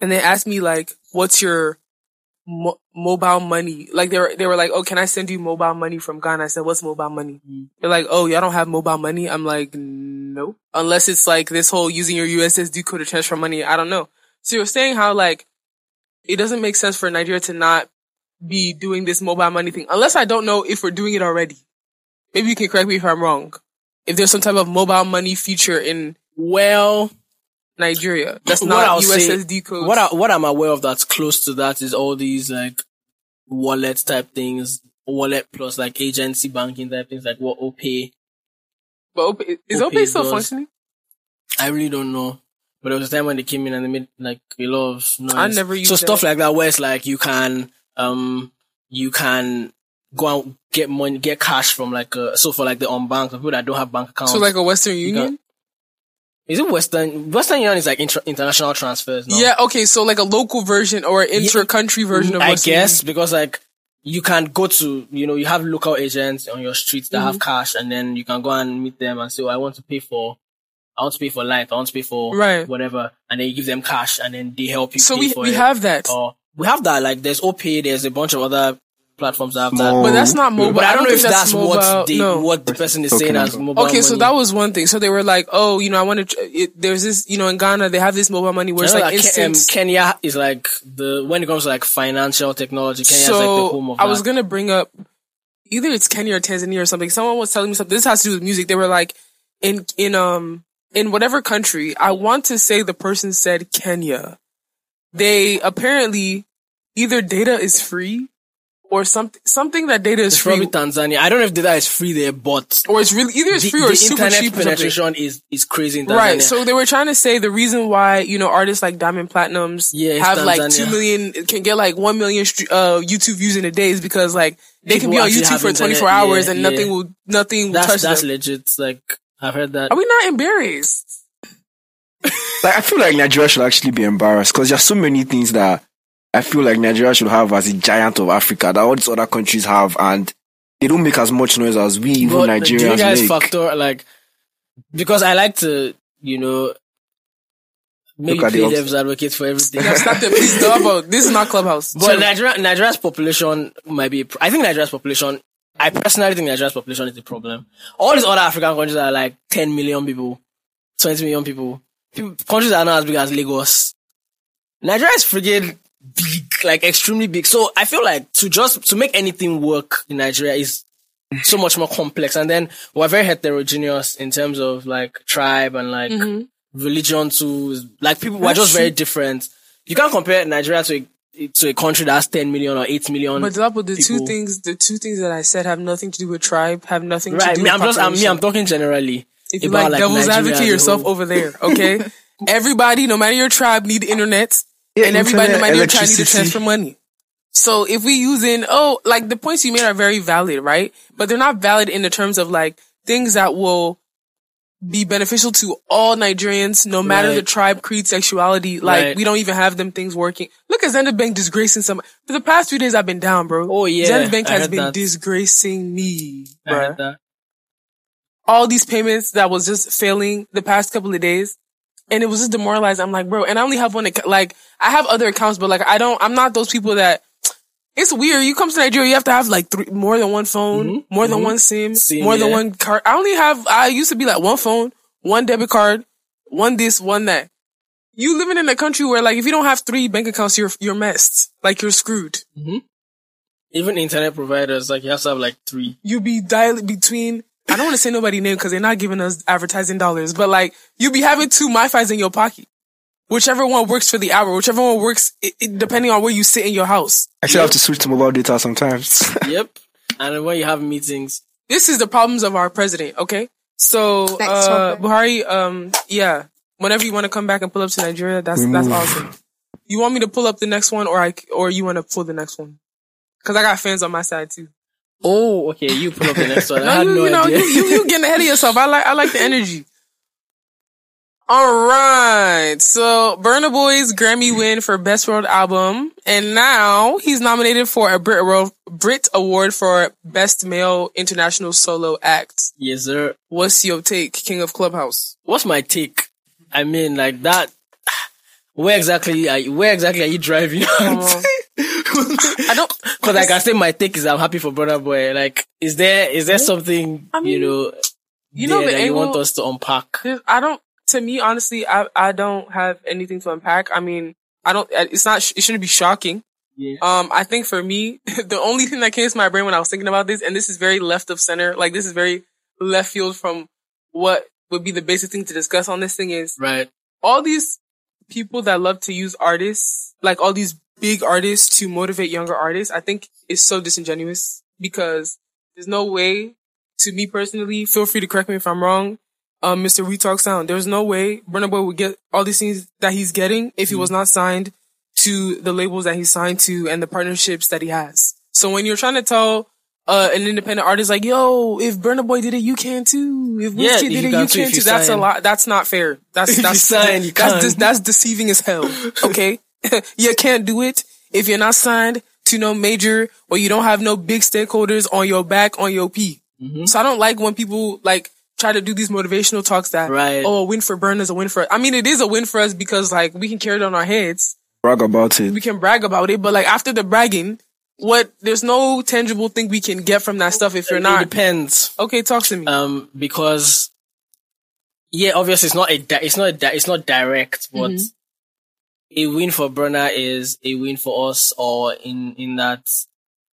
And they asked me like, "What's your mo- mobile money?" Like they were they were like, "Oh, can I send you mobile money from Ghana?" I said, "What's mobile money?" Mm. They're like, "Oh, y'all don't have mobile money." I'm like, "No, unless it's like this whole using your USSD code to transfer money." I don't know. So you're saying how like it doesn't make sense for Nigeria to not be doing this mobile money thing, unless I don't know if we're doing it already. Maybe you can correct me if I'm wrong. If there's some type of mobile money feature in well, Nigeria, that's not I'll say- USSD code. what I, what I'm aware of that's close to that is all these like wallet type things, wallet plus like agency banking type things like what OPay. but Op- is Opay OPay still does. functioning? I really don't know. But there was a time when they came in and they made like a lot of noise. I never used so stuff that. like that where it's like you can um you can go and get money get cash from like uh so for like the unbanked people that don't have bank accounts. So like a Western Union? Is it Western Western Union is like inter- international transfers now. Yeah, okay, so like a local version or an inter-country version of I Western guess because like you can go to you know you have local agents on your streets that Mm-hmm. have cash and then you can go and meet them and say oh, I want to pay for I want to pay for light I want to pay for Right. whatever and then you give them cash and then they help you So we we it. have that. or we have that like there's OPay there's a bunch of other platforms that have that But that's not mobile. but I don't know if that's, mobile. what they no. what the person is Talking saying as mobile Okay, so that was one thing. So they were like, "Oh, you know, I want to." There's this, you know, in Ghana they have this mobile money where I it's know like that um, instant. Kenya is like the when it comes to like financial technology Kenya is like the so home of I that. was gonna bring up either it's Kenya or Tanzania or something. Someone was telling me something. This has to do with music. They were like, in in um in whatever country. I want to say the person said Kenya, they apparently either data is free or something something that data is It's free probably Tanzania. I don't know if data is free there, but or it's really either it's the, free or the it's super internet cheap or something. penetration is is crazy in Tanzania. Right. So they were trying to say the reason why, you know, artists like Diamond Platnumz Yeah, it's have like two million, can get like one million uh, YouTube views in a day is because like they can be on YouTube for 24 hours Yeah, and yeah. nothing will, nothing will that's touch that's them. legit. Like I've heard that. Are we not embarrassed? Like I feel like Nigeria should actually be embarrassed because there's so many things that I feel like Nigeria should have as a giant of Africa that all these other countries have, and they don't make as much noise as we, even But do you guys make. factor like because I like to, you know, maybe Look at play the devil's advocate for everything. Stop that, please. No, about this is not Clubhouse. But Chill. Nigeria, Nigeria's population might be. I think Nigeria's population. I personally think Nigeria's population is the problem. All these other African countries are like 10 million people, 20 million people. people countries are not as big as Lagos. Nigeria is friggin' big, like extremely big. So I feel like to just to make anything work in Nigeria is so much more complex. And then we're very heterogeneous in terms of like tribe and like mm-hmm. religion too. Like people, we're just very different. You can't compare Nigeria to a to a country that's 10 million or 8 million. But Dolapo, the two things, the two things that I said have nothing to do with tribe, have nothing to right. do Me, with I'm just, I'm, me. I'm talking generally. If you like, devil's advocate yourself over there, okay? everybody, no matter your tribe, need internet, Yeah, and everybody, no internet, matter your tribe, need to transfer money. So if we using, oh, like the points you made are very valid, right? But they're not valid in the terms of like things that will be beneficial to all Nigerians, no matter Right. the tribe, creed, sexuality. Like Right. we don't even have them things working. Look at Zenith Bank disgracing some. For the past few days, I've been down, bro. Oh, yeah, Zenith Bank I has been that. disgracing me, bro all these payments that was just failing the past couple of days. And it was just demoralizing. I'm like, bro, and I only have one, account. like, I have other accounts, but like, I don't, I'm not those people that, it's weird. You come to Nigeria, you have to have like three, more than one phone, more than one SIM, Mm-hmm. SIM, more than one card. I only have, I used to be like one phone, one debit card, one this, one that. You living in a country where like, if you don't have three bank accounts, you're, you're messed. Like, you're screwed. Even internet providers, like you have to have like three. you be dialing between I don't want to say nobody name because they're not giving us advertising dollars, but like you be having two MiFi's in your pocket. Whichever one works for the hour, whichever one works, it, it, depending on where you sit in your house. I still have to switch to mobile data sometimes. Yep. And when you have meetings, This is the problems of our president, okay? So, uh, topic. Buhari, um, yeah, whenever you want to come back and pull up to Nigeria, that's, that's move. awesome. You want me to pull up the next one or I, or you want to pull the next one? Cause I got fans on my side too. Oh, okay, you pull up the next one. I No, had you, no you know, idea. you, you, you getting ahead of yourself. I like, I like the energy. All right. So Burna Boy's Grammy win for Best World Album. And now he's nominated for a Brit, Award- Brit Award for Best Male International Solo Act. yes, sir. What's your take, King of Clubhouse? What's my take? I mean, like that. Where exactly are you, where exactly are you driving? I don't, Because like I say, my take is I'm happy for Burna Boy. Like, is there is there something I mean, you know you know that you want us to unpack? I don't. To me, honestly, I I don't have anything to unpack. I mean, I don't. It's not. It shouldn't be shocking. Yeah. Um, I think for me, the only thing that came to my brain when I was thinking about this, and this is very left of center, like this is very left field from what would be the basic thing to discuss on this thing is Right. all these people that love to use artists, like all these big artists to motivate younger artists, I think is so disingenuous because there's no way to me personally, feel free to correct me if I'm wrong. Um, Mr. We Talk Sound, there's no way Burna Boy would get all these things that he's getting if he was not signed to the labels that he's signed to and the partnerships that he has. So when you're trying to tell uh, an independent artist like, yo, if Burna Boy did it, you can too. If Yeah, Wizkid did it, you can too. you That's a lot. That's not fair. That's that's sign, you that's, de- that's deceiving as hell. Okay, you can't do it if you're not signed to no major or you don't have no big stakeholders on your back on your P. Mm-hmm. So I don't like when people like try to do these motivational talks that Right. oh a win for Burn is a win for. I mean, it is a win for us because like we can carry it on our heads Brag about it. we can brag about it, but like after the bragging, what there's no tangible thing we can get from that stuff if you're It not depends. okay. Talk to me. Um, because yeah, obviously it's not a di- it's not a di- it's not direct, but Mm-hmm. A win for Burna is a win for us, or in in that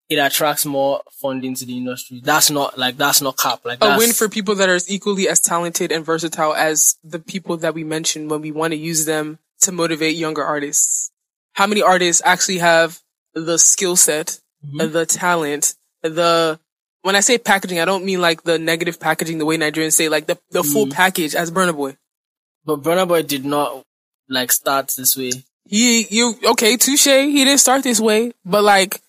it attracts more funding to the industry. That's not like that's not cap. Like a win for people that are equally as talented and versatile as the people that we mentioned when we want to use them to motivate younger artists. how many artists actually have the skill set, Mm-hmm. the talent, the when I say packaging, I don't mean like the negative packaging the way Nigerians say, like the, the Mm. full package as Burna Boy. But Burna Boy did not like starts this way. He, you, okay, touche. He didn't start this way, but like,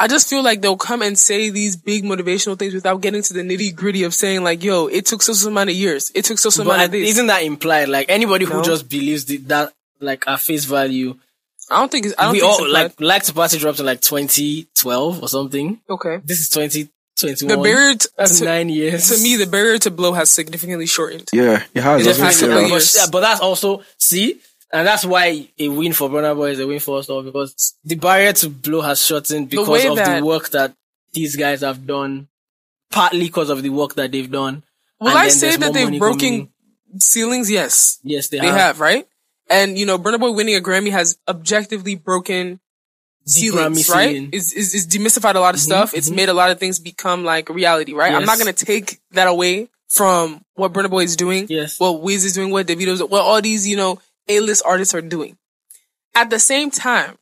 I just feel like they'll come and say these big motivational things without getting to the nitty gritty of saying like, yo, it took so so amount of years. It took so so amount of this. isn't that implied? Like anybody who just believes the, that, like at face value, I don't think it's, I don't we think all like like to party dropped in like 2012 or something. okay. This is 2021. The barrier t- That's to, nine years. to me, the barrier to blow has significantly shortened. Yeah, it has. It's I was gonna definitely say, not but, years. yeah, but that's also see, and that's why a win for Burna Boy is a win for us all because the barrier to blow has shortened because way of that- the work that these guys have done, partly because of the work that they've done. Will I say that they've broken coming ceilings? Yes, Yes, they, they have. have, right? And you know, Burna Boy winning a Grammy has objectively broken ceilings, right? Mm-hmm, It's, it's, it's demystified a lot of stuff. It's made a lot of things become like reality, right? I'm not gonna take that away from what Burna Boy is doing. Yes. What Wiz is doing, what Davido's, what all these, you know, A-list artists are doing. At the same time,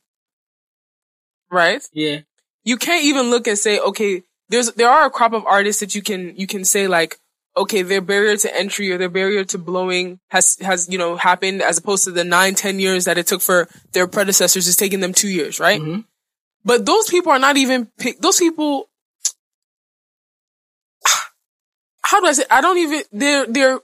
right? Yeah. you can't even look and say, okay, there's there are a crop of artists that you can you can say like, okay, their barrier to entry or their barrier to blowing has has you know happened as opposed to the nine ten years that it took for their predecessors. It's taking them two years, right? Mhm. But those people are not even pick. Those people, how do I say? I don't even. They're they're.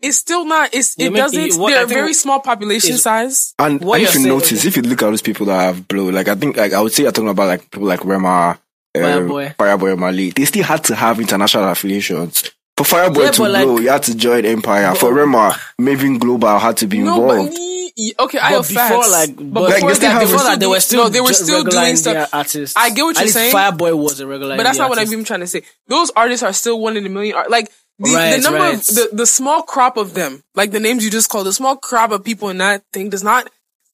It's still not. It's it make- doesn't. what they're a very small population is- size. And, What and if you saying- notice, if you look at those people that have blow, like I think, like I would say, you're talking about like people like Rema, uh, Fireboy. Fireboy Mali. They still had to have international affiliations. For Fireboy Yeah, to but, like- blow, you had to join Empire. For Rema, Mavin Global had to be No, but involved. y- okay, I have before, facts. like, but but Like, before they that, they were before still that, they were doing- still no, they were still doing stuff. Artists. I get what At you're least saying. Fireboy was a regular, But that's India not what I'm even trying to say. Those artists are still one in a million. art- Like the, the number right. of the, the small crop of them, like the names you just called, the small crop of people in that thing does not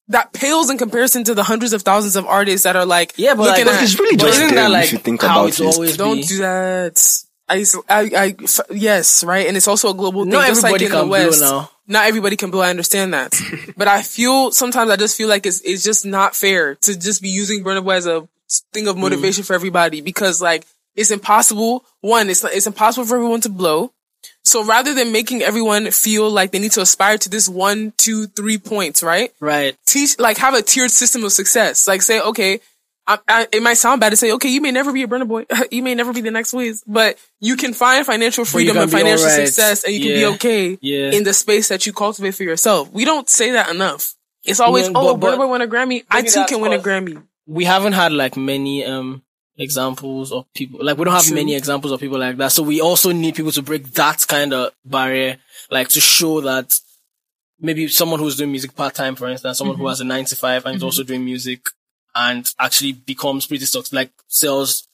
that pales in comparison to the hundreds of thousands of artists that are like Yeah, but looking like, at. it's really just isn't them that if you think how about it's it. always don't be? do that. I, I, yes, right, and it's also a global thing. Not just like everybody in the can blow West, now. not everybody can blow. I understand that, but I feel sometimes I just feel like it's it's just not fair to just be using Burna Boy as a thing of mm. motivation for everybody because like it's impossible. One, it's it's impossible for everyone to blow. So rather than making everyone feel like they need to aspire to this one, two, three points, right? Right. teach like have a tiered system of success. Like say, okay, I, I, it might sound bad to say, okay, you may never be a Burna Boy, you may never be the next Wiz, but you can find financial freedom and financial alright. success, and you can be okay Yeah. in the space that you cultivate for yourself. We don't say that enough. It's always, Yeah, oh, but- Burna Boy won a Grammy. I too can win a Grammy. we haven't had like many um examples of people like we don't have True. many examples of people like that so we also need people to break that kind of barrier like to show that maybe someone who's doing music part-time for instance someone Mm-hmm. who has a 9 to 5 and is also doing music and actually becomes pretty successful like sells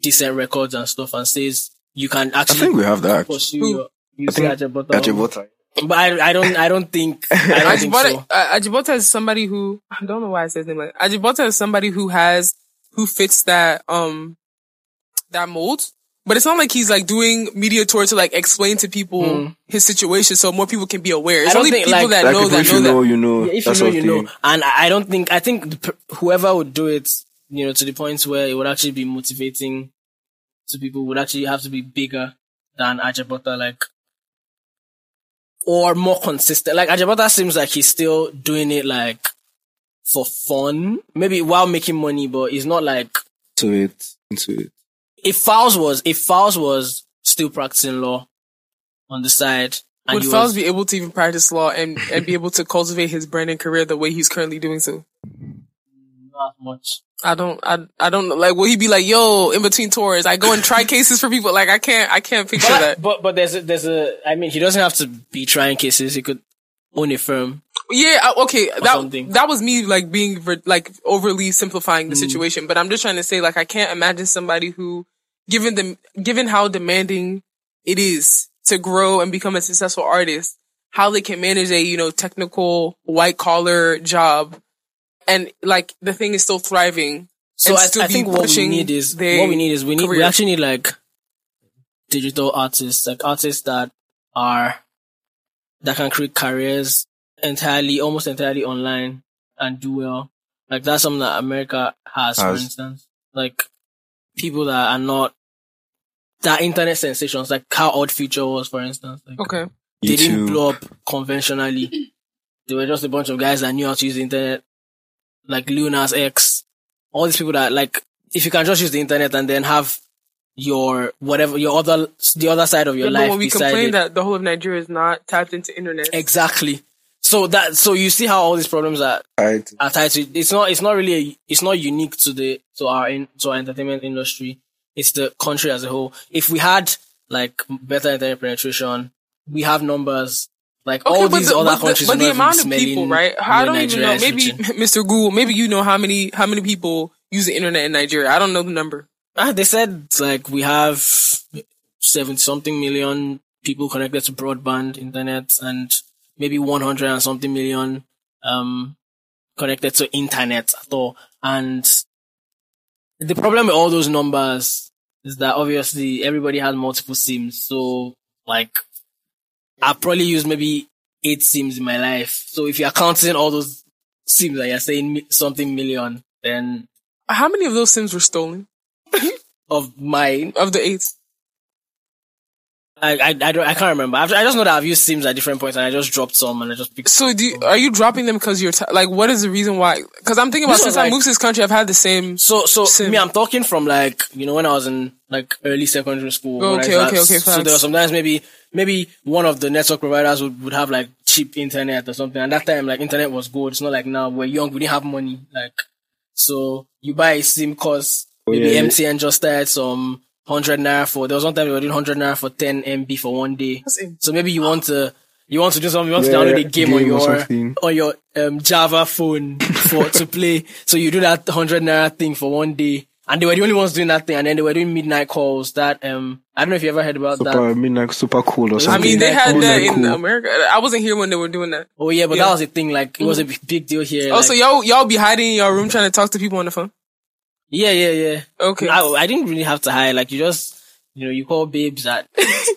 decent records and stuff and says you can actually. I think we have that. pursue Who? your you I think Ajabota. Ajibota. but I, I don't I don't think I don't think Ajibota, so uh, Ajibota is somebody who I don't know why I said his name like Ajibota is somebody who has who fits that um that mold. But it's not like he's like doing media tour to like explain to people hmm. his situation so more people can be aware. It's only think, people like- that Like know people, that if know you that. know, you know. Yeah, if you know, you they- know. And I I don't think I think the, whoever would do it, you know, to the point where it would actually be motivating to people would actually have to be bigger than Ajabota, like, or more consistent. Like Ajabota seems like he's still doing it like for fun, maybe while making money, but it's not like To it, into it. If Falz was if Falz was still practicing law on the side. And Would Falz was, be able to even practice law and, and be able to cultivate his brand and career the way he's currently doing so? not much. I don't, I, I don't know. Like, will he be like, yo, in between tours, I go and try cases for people? Like, I can't, I can't picture But, that. but but there's a, there's a I mean he doesn't have to be trying cases. He could own a firm. Yeah, okay. That something. that was me like being like overly simplifying Mm. the situation, but I'm just trying to say like I can't imagine somebody who, given the given how demanding it is to grow and become a successful artist, how they can manage a you know technical white collar job, and like the thing is still thriving. So and I, still I think what we need is what we need is we need we actually need like digital artists, like artists that are that can create careers entirely, almost entirely online and do well. Like that's something that America has, for instance. Like people that are not that internet sensations, like how Odd Future was, for instance. Like, Okay. they didn't blow up conventionally. they were just a bunch of guys that knew how to use the internet, like Lil Nas X. All these people that like, if you can just use the internet and then have your whatever your other the other side of your Yeah, life when we complain it. that the whole of Nigeria is not tapped into internet, exactly. So that so you see how all these problems are Right. are tied to it's not it's not really a, it's not unique to the to our in, to our entertainment industry. It's the country as a whole. If we had like better internet penetration, we have numbers like all these the, other but the- countries. but the amount of people, right? I don't even know. Maybe. Mr. Google, maybe you know how many how many people use the internet in Nigeria. I don't know the number. Ah, they said like we have seventy something million people connected to broadband internet and maybe one hundred and something million um connected to internet at all. And the problem with all those numbers is that obviously everybody has multiple sims. So like I've probably used maybe eight sims in my life. So if you're counting all those sims that you're saying something million, then How many of those sims were stolen of mine, of the eight? I, I, I, don't, I can't remember. I've, I just know that I've used Sims at different points and I just dropped some and I just picked. So do you, are you dropping them because you're t- like what is the reason why? Because I'm thinking about This since was I moved to this country, I've had the same. So, so Sim. me, I'm talking from like, you know, when I was in like early secondary school. when I Okay, okay, at- okay, So there was sometimes maybe, maybe one of the network providers would, would have like cheap internet or something. And that time, like internet was good. It's not like now we're young, we didn't have money. Like, so you buy a SIM cause oh, maybe yeah, yeah. MTN just started some 100 naira for, there was one time we were doing 100 naira for 10 MB for one day. So maybe you want to you want to do something, you want to download a game, on game or your on your um, Java phone for to play. So you do that hundred naira thing for one day, and they were the only ones doing that thing, and then they were doing midnight calls. That um, I don't know if you ever heard about that. Super, midnight, super cool or something. I mean, they had Cool, that Midnight in Cool. America. I wasn't here when they were doing that. Oh yeah, but Yeah. that was a thing. Like it was a big, big deal here. Also, like- y'all y'all be hiding in your room trying to talk to people on the phone. Yeah, yeah, yeah. Okay. I, I didn't really have to hide. Like you just, you know, you call babes at.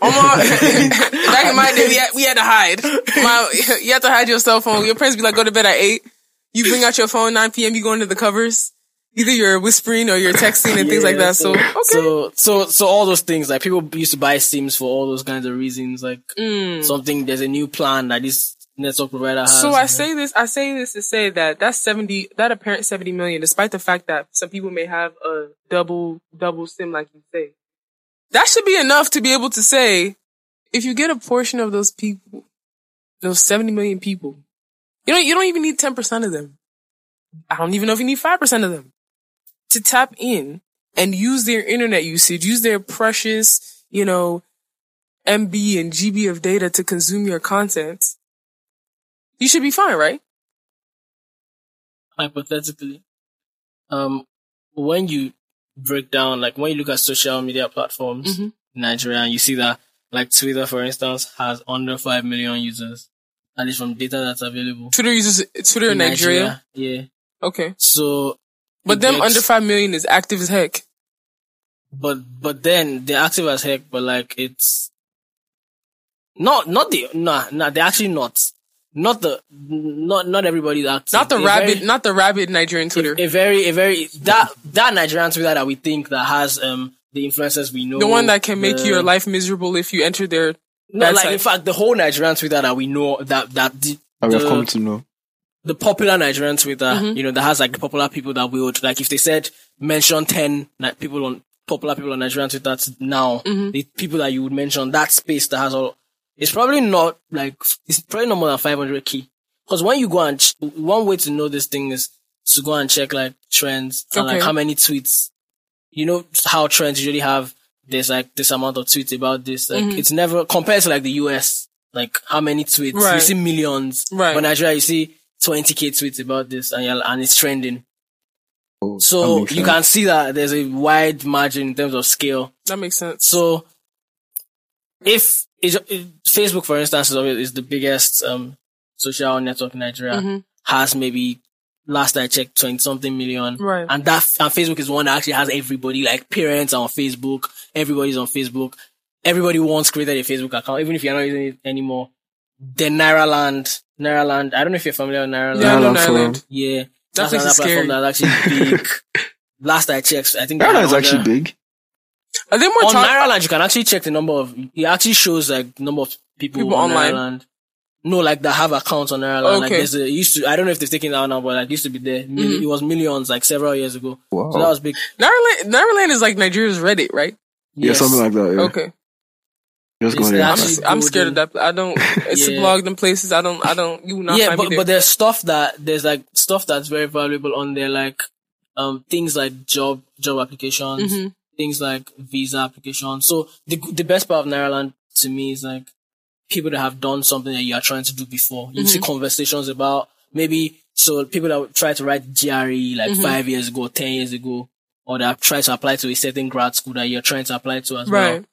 Oh my- Back in my day, we had, we had to hide. My, you had to hide your cell phone. Your parents be like, go to bed at eight. You bring out your phone 9 p.m. You go into the covers. Either you're whispering or you're texting and things like that. So, okay. so so so all those things like people used to buy sims for all those kinds of reasons. Like mm. something, there's a new plan that this network provider has. So I say this, I say this to say that that's 70, that apparent 70 million, despite the fact that some people may have a double, double sim like you say. That should be enough to be able to say, if you get a portion of those people, those 70 million people, you know, you don't even need 10% of them. I don't even know if you need 5% of them to tap in and use their internet usage, use their precious, you know, MB and GB of data to consume your content. You should be fine, right? hypothetically, um, when you break down, like when you look at social media platforms Mhm. in Nigeria, and you see that, like Twitter, for instance, has under five million users, at least from data that's available. Twitter uses Twitter in Nigeria. Yeah. Okay. So, But them gets- under 5 million is active as heck. but but then they're active as heck, but like it's not not the nah nah they're actually not not the not not everybody's active. Not the A rabid, very- not the rabbit Nigerian Twitter. a very a very that that Nigerian Twitter that we think that has um the influencers we know the one that can make the- your life miserable if you enter their no like side. in fact the whole Nigerian Twitter that we know that that the, I have come to know. the popular Nigerian Twitter, Mm-hmm. you know, that has like the popular people that we would like if they said mention ten like people on popular people on Nigerian Twitter t- now, Mm-hmm. the people that you would mention that space that has all it's probably not like it's probably not more than five hundred key. Because when you go and ch- one way to know this thing is to go and check like trends and like how many tweets. You know how trends usually have there's like this amount of tweets about this. Like it's never compared to like the US. Like how many tweets you Mm-hmm. See millions, Right. But Nigeria you see 20k tweets about this and you're, and it's trending. Oh, that So you can see that there's a wide margin in terms of scale. that makes sense. So if, if Facebook, for instance, is, is the biggest um, social network in Nigeria, Mm-hmm. has maybe last I checked twenty something million, Right. And that and Facebook is one that actually has everybody. Like parents are on Facebook, everybody's on Facebook. Everybody once created a Facebook account, even if you're not using it anymore. Then Nairaland, Nairaland. I don't know if you're familiar with Nairaland. Yeah, I know Nairaland Yeah. That That's place another is platform that's actually big. Last I checked, I think Ghana they're is actually big. Are they more on talk- Nairaland, you can actually check the number of. It actually shows like number of people, People on online. Nairaland. No, like that have accounts on Nairaland. Like Okay. there's a it used to. I don't know if they've taken it out now, but like it used to be there. Mil- It was millions like several years ago. Wow. So that was big. Nairaland, Nairaland is like Nigeria's Reddit, right? Yeah, something like that. Yeah. Okay. Just It's go there. I'm, actually- s- I'm scared of that. I don't. It's Yeah. blogged in places. I don't. I don't. You will not yeah, find me but there. but there's stuff that there's like stuff that's very valuable on there, like um things like job job applications, Mhm. Things like visa application. So the the best part of Nairaland to me is like people that have done something that you are trying to do before. You Mm-hmm. see conversations about maybe so people that would try to write GRE like Mm-hmm. five years ago, ten years ago, or that try to apply to a certain grad school that you're trying to apply to as well right.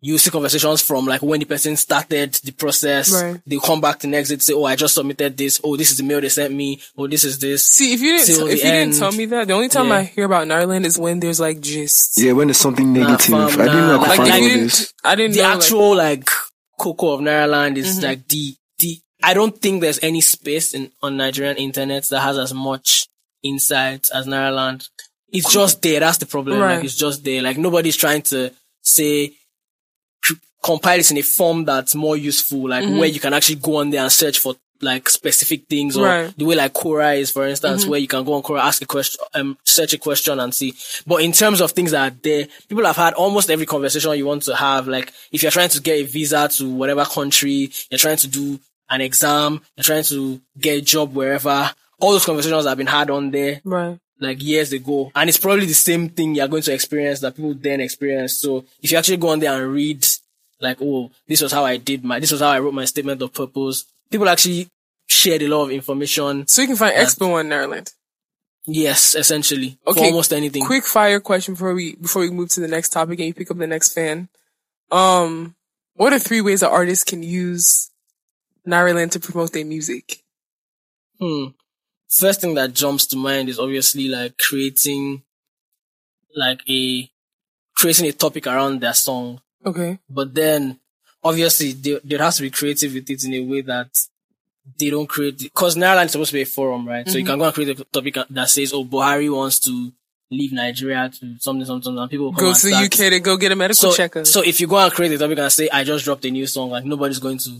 You see conversations from like when the person started the process. Right. They come back the next day to say, "Oh, I just submitted this. Oh, this is the mail they sent me. Oh, this is this." See, if you didn't, Till if the you didn't tell me that, the only time Yeah. I hear about Nairaland is when there's like gist. Yeah, when there's something negative. fam, I didn't know I could Like find if all you this. I didn't The know. actual like cocoa of Nairaland is Mm-hmm. like the the. I don't think there's any space in on Nigerian internet that has as much insight as Nairaland. It's just there. That's the problem. Right. Like it's just there. Like nobody's trying to say c- compile it in a form that's more useful, like where you can actually go on there and search for like specific things or Mm-hmm. Right. Mm-hmm. the way like Quora is, for instance, where you can go on Quora, ask a question, um, search a question and see. But in terms of things that are there, people have had almost every conversation you want to have. Like if you're trying to get a visa to whatever country, you're trying to do an exam, you're trying to get a job wherever, all those conversations have been had on there right. like years ago. And it's probably the same thing you're going to experience that people then experience. So if you actually go on there and read, like, oh, this was how I did my, this was how I wrote my statement of purpose, people actually shared a lot of information. So you can find Expo on Nairaland. Yes, essentially. For Okay, almost anything. Quick fire question before we before we move to the next topic and you pick up the next fan. Um, what are three ways that artists can use Nairaland to promote their music? Hmm. First thing that jumps to mind is obviously like creating like a, creating a topic around their song. Okay. But then obviously there, there has to be creative with it in a way that they don't create because Nairaland is supposed to be a forum, right? So you can go and create a topic that says, "Oh, Buhari wants to leave Nigeria to something, something," and people will come Go to the. UK to go get a medical So, checkup. so if you go and create a topic and say, "I just dropped a new song," like nobody's going to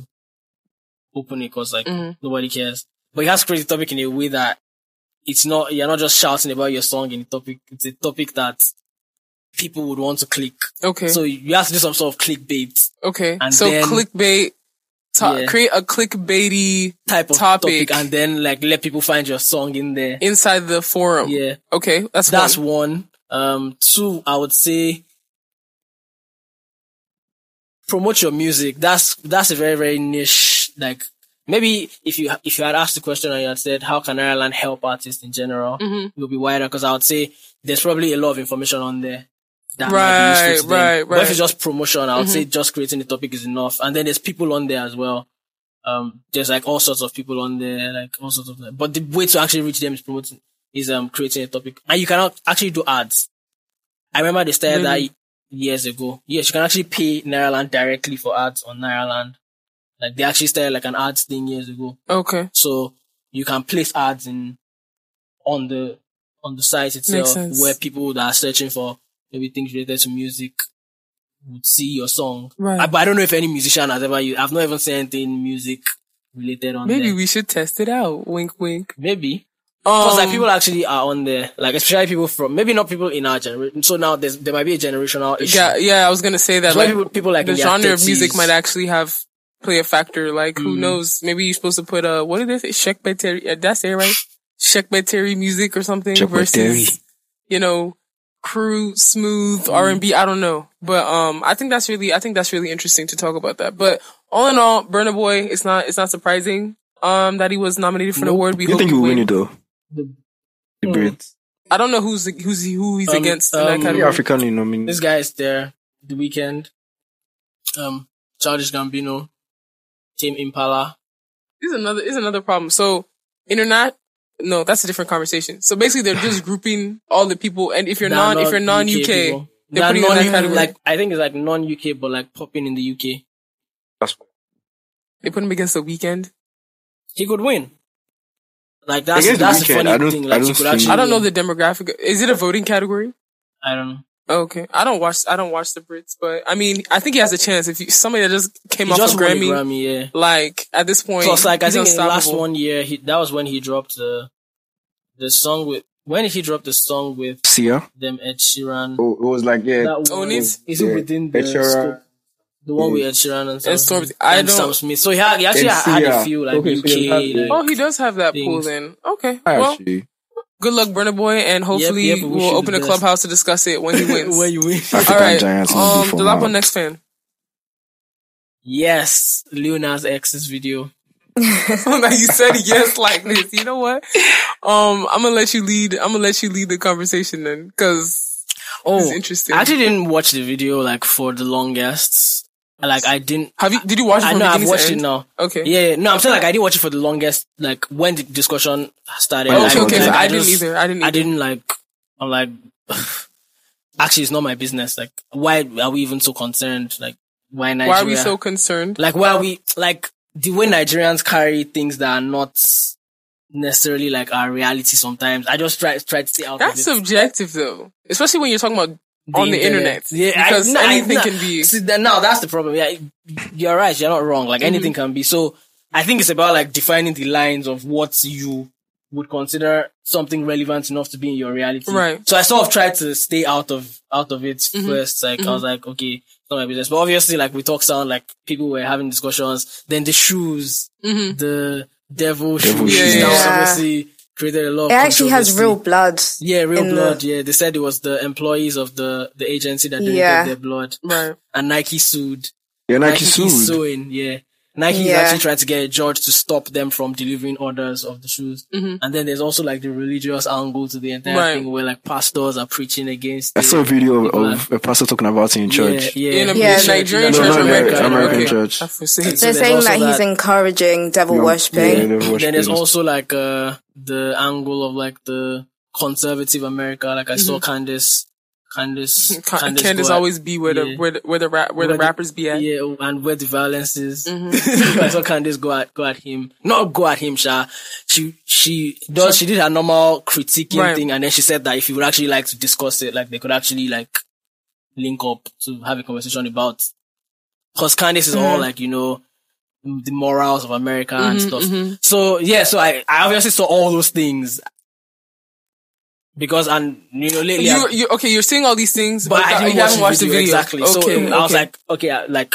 open it because like Mhm. nobody cares. But you have to create a topic in a way that it's not you're not just shouting about your song in a topic. It's a topic that people would want to click. okay. So you have to do some sort of clickbait okay. and So then- clickbait. To- Yeah. Create a clickbaity type of Topic. topic. and then like let people find your song in there. inside the forum. Yeah. Okay. That's That's one. one. Um, two, I would say promote your music. That's, that's a very, very niche, like, maybe if you, if you had asked the question and you had said, how can Nairaland help artists in general? Mm-hmm. It would be wider because I would say there's probably a lot of information on there. That Right, useful to them. right, But if it's just promotion, I would say just creating the topic is enough. And then there's people on there as well. Um, there's like all sorts of people on there, like all sorts of, but the way to actually reach them is promoting, is, um, creating a topic. And you cannot actually do ads. I remember they started that years ago. Yes, you can actually pay Nairaland directly for ads on Nairaland. Like they actually started like an ads thing years ago. Okay. So you can place ads in on the on the site itself where people that are searching for maybe things related to music would see your song. Right. I, but I don't know if any musician has ever used. I've not even seen anything music related on Maybe there. we should test it out. Wink, wink. maybe Um, because like people actually are on there, like especially people from maybe not people in our generation. So now there's there might be a generational issue. yeah, yeah, I was gonna say that. That's why Like, people, people like the in their genre of music might actually have play a factor. Like, who Mm. knows? Maybe you're supposed to put a what did they say? Shekbeteri. Uh, did I say it right? Shekbeteri music or something Shekbeteri. versus you know crude, smooth Mm. R and B. I don't know, but um, I think that's really I think that's really interesting to talk about that. But all in all, Burna Boy, it's not it's not surprising um that he was nominated for an Nope. award. We You hope think he will win win. it though? The- The Hmm. Brits. I don't know who's who's who he's Um, against in um, that The category. African in nominee. This guy is there. The Weeknd. Um, Childish Gambino, Tame Impala. This is another is another problem. So internet, no, that's a different conversation. So basically, they're just grouping all the people, and if you're that non if you're non UK, people. they're putting you in non that category. like I think it's like non UK, but like popping in the UK. That's they put him against the Weeknd. He could win. Like that's Against the that's the funny I don't- thing. I don't you could actually. I don't know the demographic. Is it a voting category? I don't know. Okay, I don't watch. I don't watch the Brits, but I mean, I think he has a chance. If you, somebody that just came He off just of won a Grammy, Grammy, yeah. like at this point, Plus, like I think in the last one year, he that was when he dropped the the song with when did he drop the song with Sia. them Ed Sheeran. Oh, it was like yeah. That Own one It? is is it Yeah. within the Ed Sheeran. scope? The one with Ed Sheeran and Sam, And Storm- Smith. I and don't- Sam Smith. So he, had, he actually And had a few like Okay, so he UK. had like, Oh, he does have that pool then. Okay, well, Actually, good luck, Burna Boy, and hopefully yep, we wish we'll open a best. clubhouse to discuss it when he wins. where you win. African All right, Giants in um, the the lap on next fan. yes, Lil Nas X's video. now you said yes like this. You know what? Um, I'm gonna let you lead. I'm gonna let you lead the conversation then, because Oh, it's interesting. I actually didn't watch the video like for the longest. Like I didn't. have you? Did you watch it I know I've watched it now. Okay. Yeah, no, I'm saying like I didn't watch it for the longest. Like when the discussion started. Oh, like, okay, okay. like, so I, didn't just- either. I didn't. I didn't like. I'm like, actually, it's not my business. Like, why are we even so concerned? Like, why Nigeria? Why are we so concerned? like? Why are we like the way Nigerians carry things that are not necessarily like our reality? Sometimes I just try try to stay out That's subjective though, especially when you're talking about on the internet. Yeah, because I, no, I- anything no, can be. See, then now that's the problem. Yeah, you're right. You're not wrong. Like Mm-hmm. anything can be. So I think it's about like defining the lines of what you would consider something relevant enough to be in your reality. Right. So I sort of tried to stay out of out of it Mm-hmm. first. Like I was like, okay, it's not my business. But obviously, like we talk sound like people were having discussions. Then the shoes, Mm-hmm. the devil, Devil shoes. shoes. That was Yeah. obviously created a lot. Of It actually has real blood. Yeah, real in the- blood. Yeah, they said it was the employees of the the agency that donated Yeah. their blood, Right. and Nike sued. yeah, Nike is sued. suing. Yeah, Nike is actually trying to get a judge to stop them from delivering orders of the shoes. And then there's also like the religious angle to the entire Mm-hmm. Right. thing, where like pastors are preaching against. I it. saw a video of, of a pastor talking about it in church. Yeah, yeah, In a Yeah, church, Nigerian church, no, or no, American, American church. I. So They're there's saying also that he's encouraging devil Yeah. worshipping. Yeah, they worship Then there's also like uh the angle of like the conservative America. Like I saw Candace, Candace, Ca- Candace, Candace always be where the Yeah. where the where the, rap, where the Where the- rappers be at. Yeah, and where the violence is. Mm-hmm. I saw Candace go at go at him. Not go at him, Sha. She she does she did her normal critiquing Right. thing and then she said that if you would actually like to discuss it, like they could actually like link up to have a conversation about because Candace is Mm-hmm. all like, you know, the morals of America and stuff. mm-hmm. So yeah, so I, I obviously saw all those things. Because and you know lately You, I've- you okay? You're seeing all these things, but I didn't you watch haven't the watched video, the video exactly. Okay, so I was like, okay, like,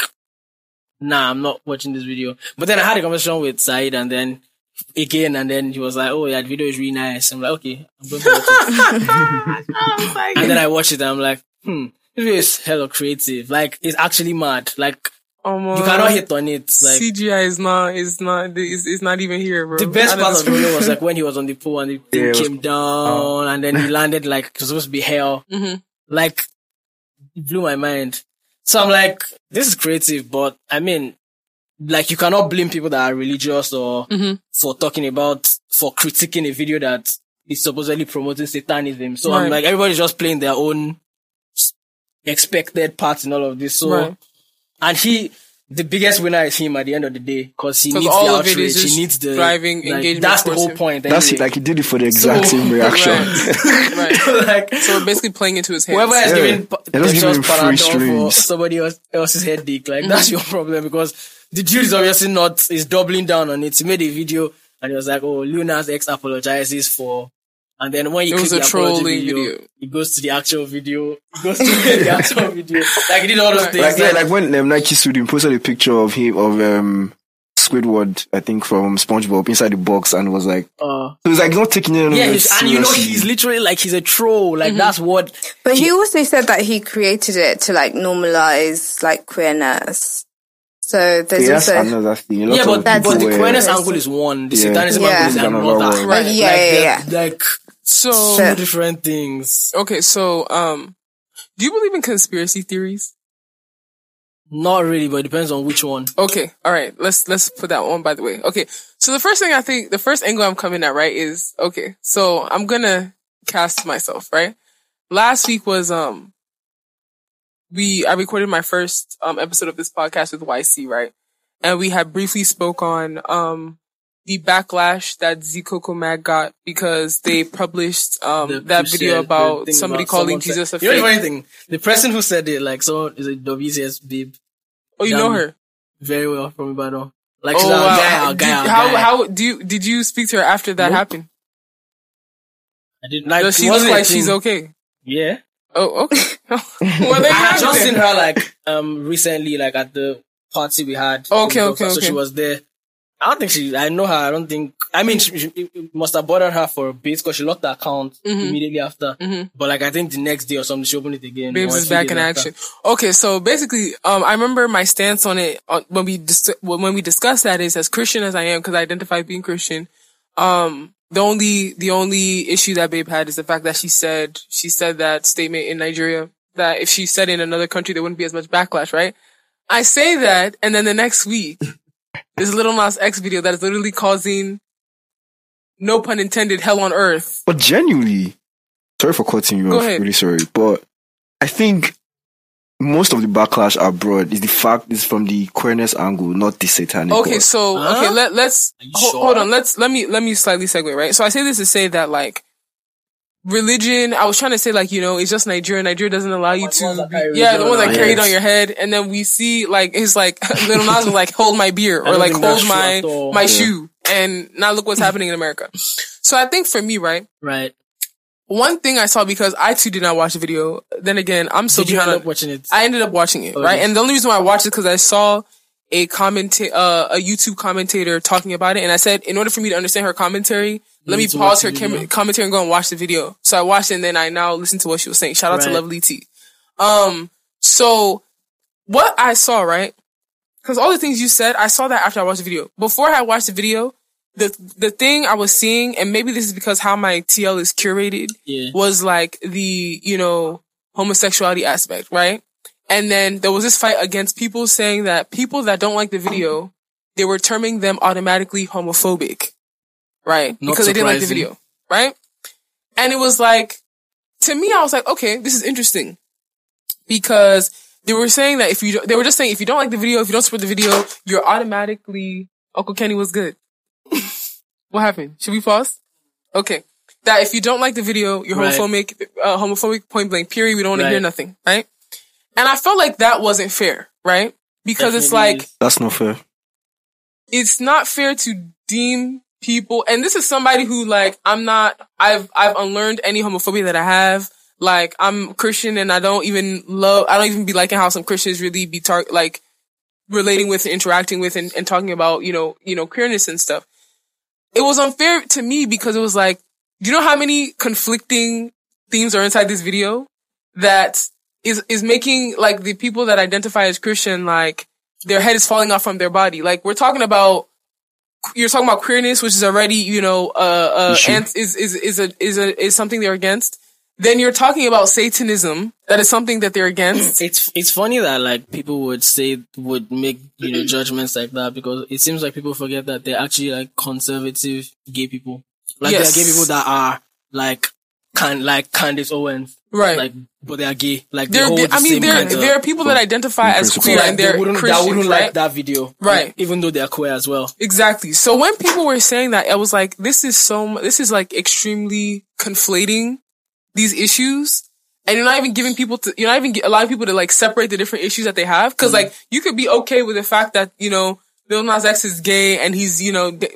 nah, I'm not watching this video. But then I had a conversation with Said, and then again, and then he was like, oh yeah, the video is really nice. I'm like, okay, I'm going to watch it. and then I watched it, and I'm like, hmm, this video is hella creative. Like, it's actually mad. Like, um, you cannot hit on it. Like. CGI is not is not is, is not even here, bro. The best part of the video was like when he was on the pool and the thing Yeah, it was- came down and then he landed like it was supposed to be hell. Mhm. Like, it blew my mind. So I'm like, this is creative, but I mean, like you cannot blame people that are religious or Mhm. for talking about, for critiquing a video that is supposedly promoting satanism. So I'm like, everybody's just playing their own expected part in all of this. So, Right. And he, the biggest winner is him at the end of the day because he 'Cause needs all the of it outrage. is just He needs the driving like, engagement That's the whole him. point. That's it. Like he did it for the exact So- same reaction. Right. right. like So we're basically playing into his hands. whoever is Yeah. giving pa- They're just themselves giving free Panadol for somebody else, else's headache, like Mm-hmm. that's your problem because the dude is obviously not is doubling down on it. He made a video and he was like, "Oh, Lil Nas X apologizes for." And then when you It click was the a apology trolling video, video. it goes to the actual video. It goes to the actual video. Like he did all those things. like yeah, like when um, Nike sued him, posted a picture of him of um Squidward, I think from SpongeBob inside the box, and was like, uh, so he's like not taking it. yeah, he's, and you know he's literally like he's a troll. Like that's what But he also said that he created it to like normalize like queerness. So there's Yeah, also another thing. Yeah, but, but the queerness angle is one. The Yeah. satanism Yeah. angle is Another another. one. Right. Like, yeah, yeah, yeah. Like So two different things. okay, so um, do you believe in conspiracy theories? Not really, but it depends on which one. Okay, all right. Let's let's put that one by the way. Okay, so the first thing I think, the first angle I'm coming at, right, is okay. So I'm gonna cast myself, right. Last week was um, we I recorded my first um episode of this podcast with YC, right, and we had briefly spoke on um the backlash that Zikoko Mag got because they published um The- that video about somebody about calling someone said- Jesus a You know the fake. funny thing? The person who said it, like someone is a WCS babe, Oh, you know her. very well from Ibadan. Like Oh, wow. guy, Did- guy, how guy. how do you did you speak to her after that Nope. happened? I didn't like. Does she look like she's okay? Yeah. Oh, okay. well, I had just seen her like um recently, like at the party we had. Okay, okay, So okay. she was there. I don't think she. I know her. I don't think. I mean, she, she it must have bothered her for a bit because she locked the account Mm-hmm. immediately after. But like, I think the next day or something, she opened it again. Babes is back in after. action. Okay, so basically, um, I remember my stance on it on, when we dis- when we discussed that is as Christian as I am because I identify being Christian. Um, the only the only issue that Babe had is the fact that she said she said that statement in Nigeria that if she said it in another country there wouldn't be as much backlash, right? I say that, and then the next week, this Lil Nas X video that is literally causing, no pun intended, hell on earth. But genuinely, sorry for cutting you Go off. ahead. Really sorry, but I think most of the backlash abroad is the fact is from the queerness angle, not the satanic. Okay, so Huh? okay, let let's ho- sure? hold on. Let's let me let me slightly segue right. So I say this to say that like religion. I was trying to say like you know it's just Nigeria. Nigeria doesn't allow you to be, yeah the religion ones that on carry it on your head, and then we see like it's like Lil Nas was like hold my beer or like hold my my Yeah. shoe, and now look what's happening in America. So I think for me, right. Right. One thing I saw because I too did not watch the video. Then again, I'm so behind end on- up watching it? I ended up watching it, right? Okay. And the only reason why I watched it because I saw a commenta- uh, a YouTube commentator talking about it, and I said, in order for me to understand her commentary, let me pause her com- commentary and go and watch the video. So I watched it, and then I now listen to what she was saying. Shout out to Lovely T. Um, so what I saw, right? Because all the things you said, I saw that after I watched the video. Before I watched the video, the the thing I was seeing, and maybe this is because how my TL is curated, Yeah. was like the, you know, homosexuality aspect, right? And then there was this fight against people saying that people that don't like the video, they were terming them automatically homophobic, right? Not because they didn't like the video, right? And it was like, to me, I was like, okay, this is interesting because they were saying that if you, don't- they were just saying if you don't like the video, if you don't support the video, you're automatically, Uncle Kenny was good. what happened? Should we pause? Okay. That if you don't like the video, you're Right. homophobic, uh, homophobic point blank period. We don't want to hear nothing, right? And I felt like that wasn't fair, right? Because it's like, is. that's not fair. it's not fair to deem people and this is somebody who like I'm not I've I've unlearned any homophobia that I have. Like I'm Christian and I don't even love I don't even be liking how some Christians really be tar- like relating with and interacting with and, and talking about, you know, you know, queerness and stuff. It was unfair to me because it was like, do you know how many conflicting themes are inside this video that is is making like the people that identify as Christian like their head is falling off from their body. Like we're talking about, you're talking about queerness, which is already you know uh, uh is is is a is a is something they're against. Then you're talking about Satanism, that is something that they're against. It's it's funny that like people would say would make you know judgments like that because it seems like people forget that they're actually like conservative gay people. Like Yes. there are gay people that are like can like Candace Owens, right. like but they are gay. Like they there, hold there- the I mean, there there are people that identify as queer like, and they're they wouldn't, Christians, that wouldn't right? like that video, Right. like, even though they are queer as well. Exactly. So when people were saying that, I was like, this is so, this is like extremely conflating these issues. And you're not even giving people to, you're not even ge- allowing people to like separate the different issues that they have. Cause mm-hmm. like, you could be okay with the fact that, you know, Lil Nas X is gay and he's, you know, d-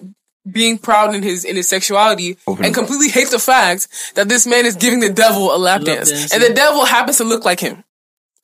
being proud in his, in his sexuality Open and completely hate the fact that this man is giving the devil a lap dance. dance, And the devil happens to look like him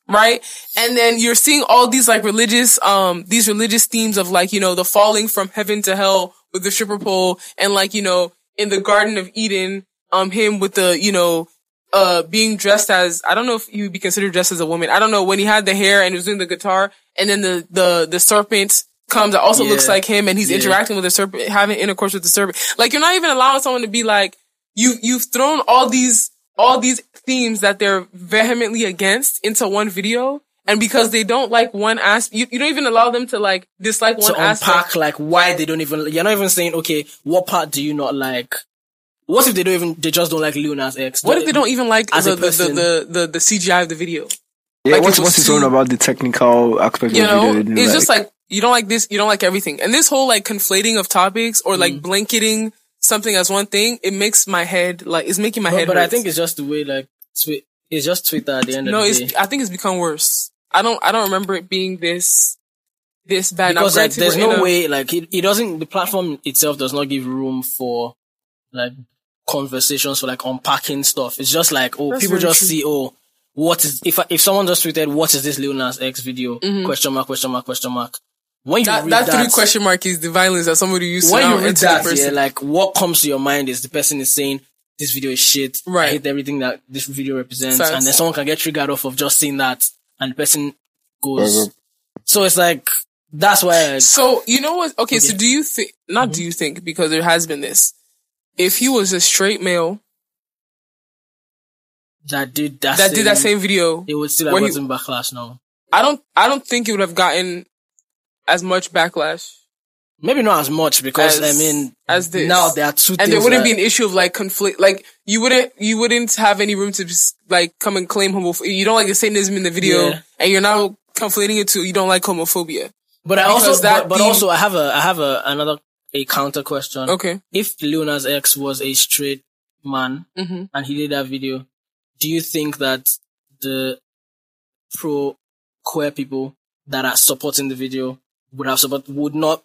right? And then you're seeing all these like religious, um, these religious themes of like, you know, the falling from heaven to hell with the stripper pole and like, you know, in the Garden of Eden, um, him with the, you know, uh, being dressed as, I don't know if he would be considered dressed as a woman. I don't know when he had the hair and he was doing the guitar and then the, the, the serpent comes that also Yeah. looks like him and he's Yeah. interacting with the serpent, having intercourse with the serpent. Like you're not even allowing someone to be like, you, you've thrown all these, all these themes that they're vehemently against into one video. And because they don't like one aspect, you, you don't even allow them to like dislike one to aspect. unpack like why they don't even you're not even saying okay what part do you not like what if they don't even they just don't like Lil Nas X What if they don't even like As the, a the, the, person. the, the, the CGI of the video? Yeah, Like, what's it what's his too- own about the technical aspect You of know, the video? it's just like, You don't like this. You don't like everything. And this whole like conflating of topics or Mm. like blanketing something as one thing, it makes my head like it's making my But, head. but I think it's just the way like twi- it's just Twitter at the end no, of the it's. day. I think it's become worse. I don't. I don't remember it being this this bad. Because like there's no a- way like it, it doesn't the platform itself does not give room for like conversations for like unpacking stuff. It's just like oh people very just true. see oh what is if I- if someone just tweeted what is this Lil Nas X video Mm-hmm. question mark question mark question mark when you That, read that that, three question mark is the violence that somebody used to when now you read enter that person. yeah like what comes to your mind is the person is saying this video is shit I Right. hate everything that this video represents Facts. and then someone can get triggered off of just seeing that and the person goes Mhm. so it's like that's why I, So you know what? Okay, so do you think? Not do you think? Because there has been this. If he was a straight male that did that, that did that same video, it would still Where have he- gotten backlash now. I don't. I don't think it would have gotten as much backlash. Maybe not as much because As- I mean, as this. now there are two and there wouldn't that- be an issue of like conflict. Like you wouldn't, you wouldn't have any room to just, like come and claim homophobia. You don't like the Satanism in the video, Yeah. and you're now conflating it to you don't like homophobia. But I also, that but, but also, I have a, I have a another a counter question. Okay. If Lil Nas X was a straight man Mhm. and he did that video, do you think that the pro queer people that are supporting the video would have support would not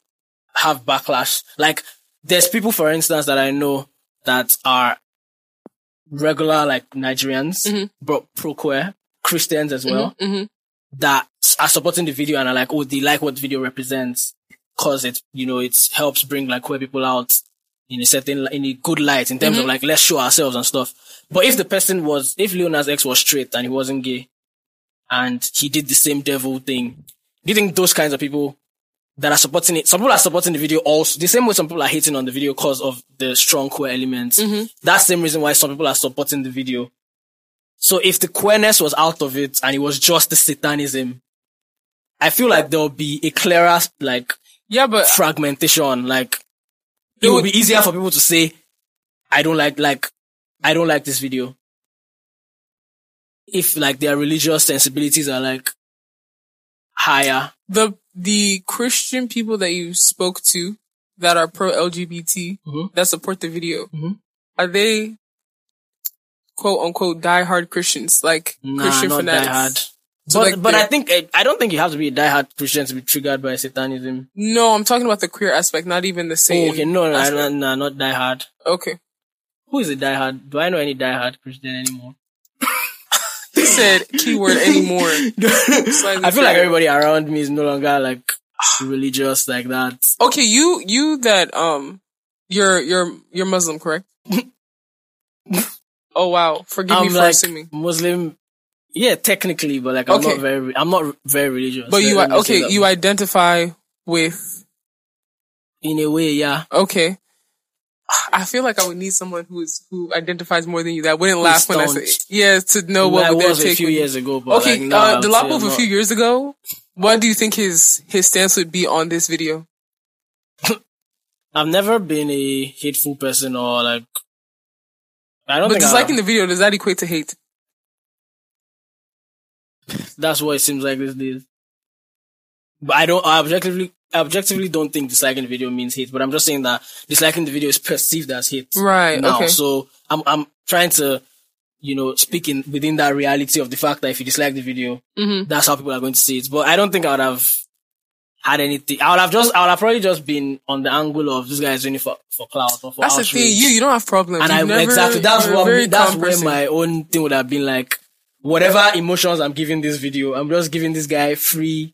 have backlash? Like, there's people, for instance, that I know that are regular like Nigerians, Mhm. but pro queer Christians as well hmm that are supporting the video and are like, oh, they like what the video represents because it, you know, it helps bring like queer people out in a certain, in a good light in terms of like, let's show ourselves and stuff. But if the person was, if Lil Nas X was straight and he wasn't gay and he did the same devil thing, do you think those kinds of people that are supporting it, some people are supporting the video also, the same way some people are hating on the video because of the strong queer elements. Mm-hmm. That's the same reason why some people are supporting the video. So if the queerness was out of it and it was just the satanism, I feel like there will be a clearer like Yeah, but fragmentation. Like it It would would- be easier for people to say, "I don't like like I don't like this video." If like their religious sensibilities are like higher, the the Christian people that you spoke to that are pro LGBT Mhm. that support the video Mhm. are they quote unquote diehard Christians like nah, Christian not fanatics? diehard. So, but like, but I think I, I don't think you have to be a diehard Christian to be triggered by satanism. No, I'm talking about the queer aspect, not even the same. Oh, okay, no, no, no, no, not diehard. Okay, Who is a diehard? Do I know any diehard Christian anymore? He said keyword anymore. I feel like everybody around me is no longer like religious like that. Okay, you you that um, you're you're you're Muslim, correct? oh wow, forgive me I'm for like assuming. Muslim. Yeah, technically, but like I'm Okay. not very, I'm not very religious. But you me say okay? You identify with in a way, yeah. Okay. I feel like I would need someone who is who identifies more than you that wouldn't laugh when I say yeah to know what I would their was a few would years ago, but Okay, like, uh, Dolapo of a few years ago. What do you think his his stance would be on this video? I've never been a hateful person or like. I don't But disliking the video does that equate to hate? that's what it seems like these days. But I don't. I objectively, I objectively don't think disliking the video means hate. But I'm just saying that disliking the video is perceived as hate. Right. now. okay. So I'm I'm trying to, you know, speak in within that reality of the fact that if you dislike the video, Mhm. that's how people are going to see it. But I don't think I would have had anything. I would have just I would have probably just been on the angle of this guy is doing it for for clout or for That's the thing. You you don't have problems. and I You've never- exactly that's what that's where my own thing would have been like. Whatever emotions I'm giving this video, I'm just giving this guy free,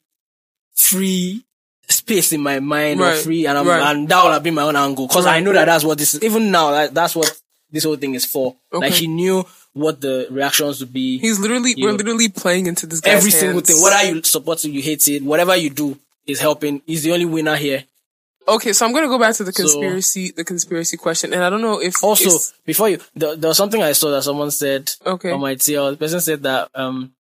free space in my mind or free, and I'm, right. and that would have been my own angle because I know that that's what this is. Even now, that, that's what this whole thing is for. Like he knew what the reactions would be. He's literally we're know, literally playing into this guy's every single hands. thing. Whether you support it, you hate it, whatever you do is helping. He's the only winner here. Okay, so I'm gonna go back to the So- conspiracy the conspiracy question, and I don't know if Also, before you, there, there was something I saw that someone said Okay. on my TL. The person said that um,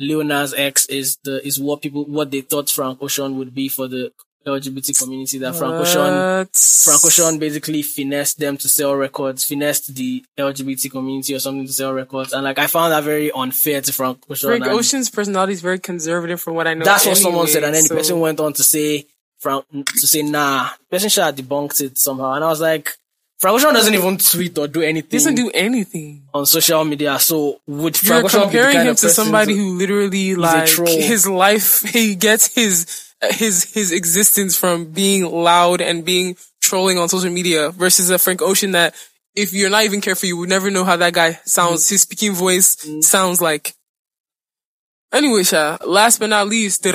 Lil Nas X is the is what people what they thought Frank Ocean would be for the LGBT community. That Frank Ocean Frank Ocean basically finessed them to sell records, finessed the LGBT community or something to sell records, and like I found that very unfair to Frank Ocean. Frank Ocean's personality is very conservative from what I know. That's what someone said, and then so- the person went on to say Frank to say nah. Person should have debunked it somehow, and I was like, Frank Ocean doesn't even tweet or do anything Doesn't do anything. on social media. So would You're Frank Ocean be the comparing him to somebody who literally like his life. He gets his his his existence from being loud and being trolling on social media versus a Frank Ocean that if you're not even careful, you would never know how that guy sounds. His speaking voice sounds like. Anyway, Sha, last but not least, um,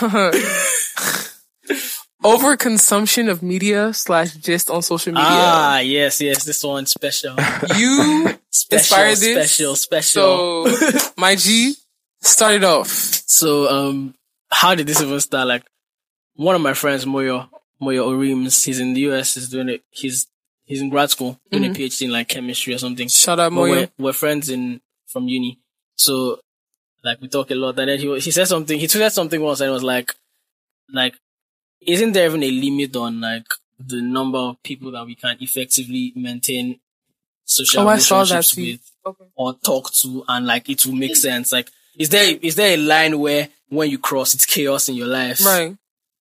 overconsumption of media slash gist on social media. Ah, yes, yes, this one's special. you Special, inspired this. special, special. So, my G started off. So, um, how did this even start? Like, one of my friends, Moyo, Moyo Orims, he's in the US, he's doing it, he's, he's in grad school, doing a PhD in like chemistry or something. Shout out Moyo. We're, we're friends in, from uni. So, like, we talk a lot. And then he, he said something, he tweeted something once and it was like, like, isn't there even a limit on like the number of people that we can effectively maintain social Oh, I saw that relationships with? Okay. or talk to and like it will make sense. Like, is there is there a line where when you cross it's chaos in your life? Right.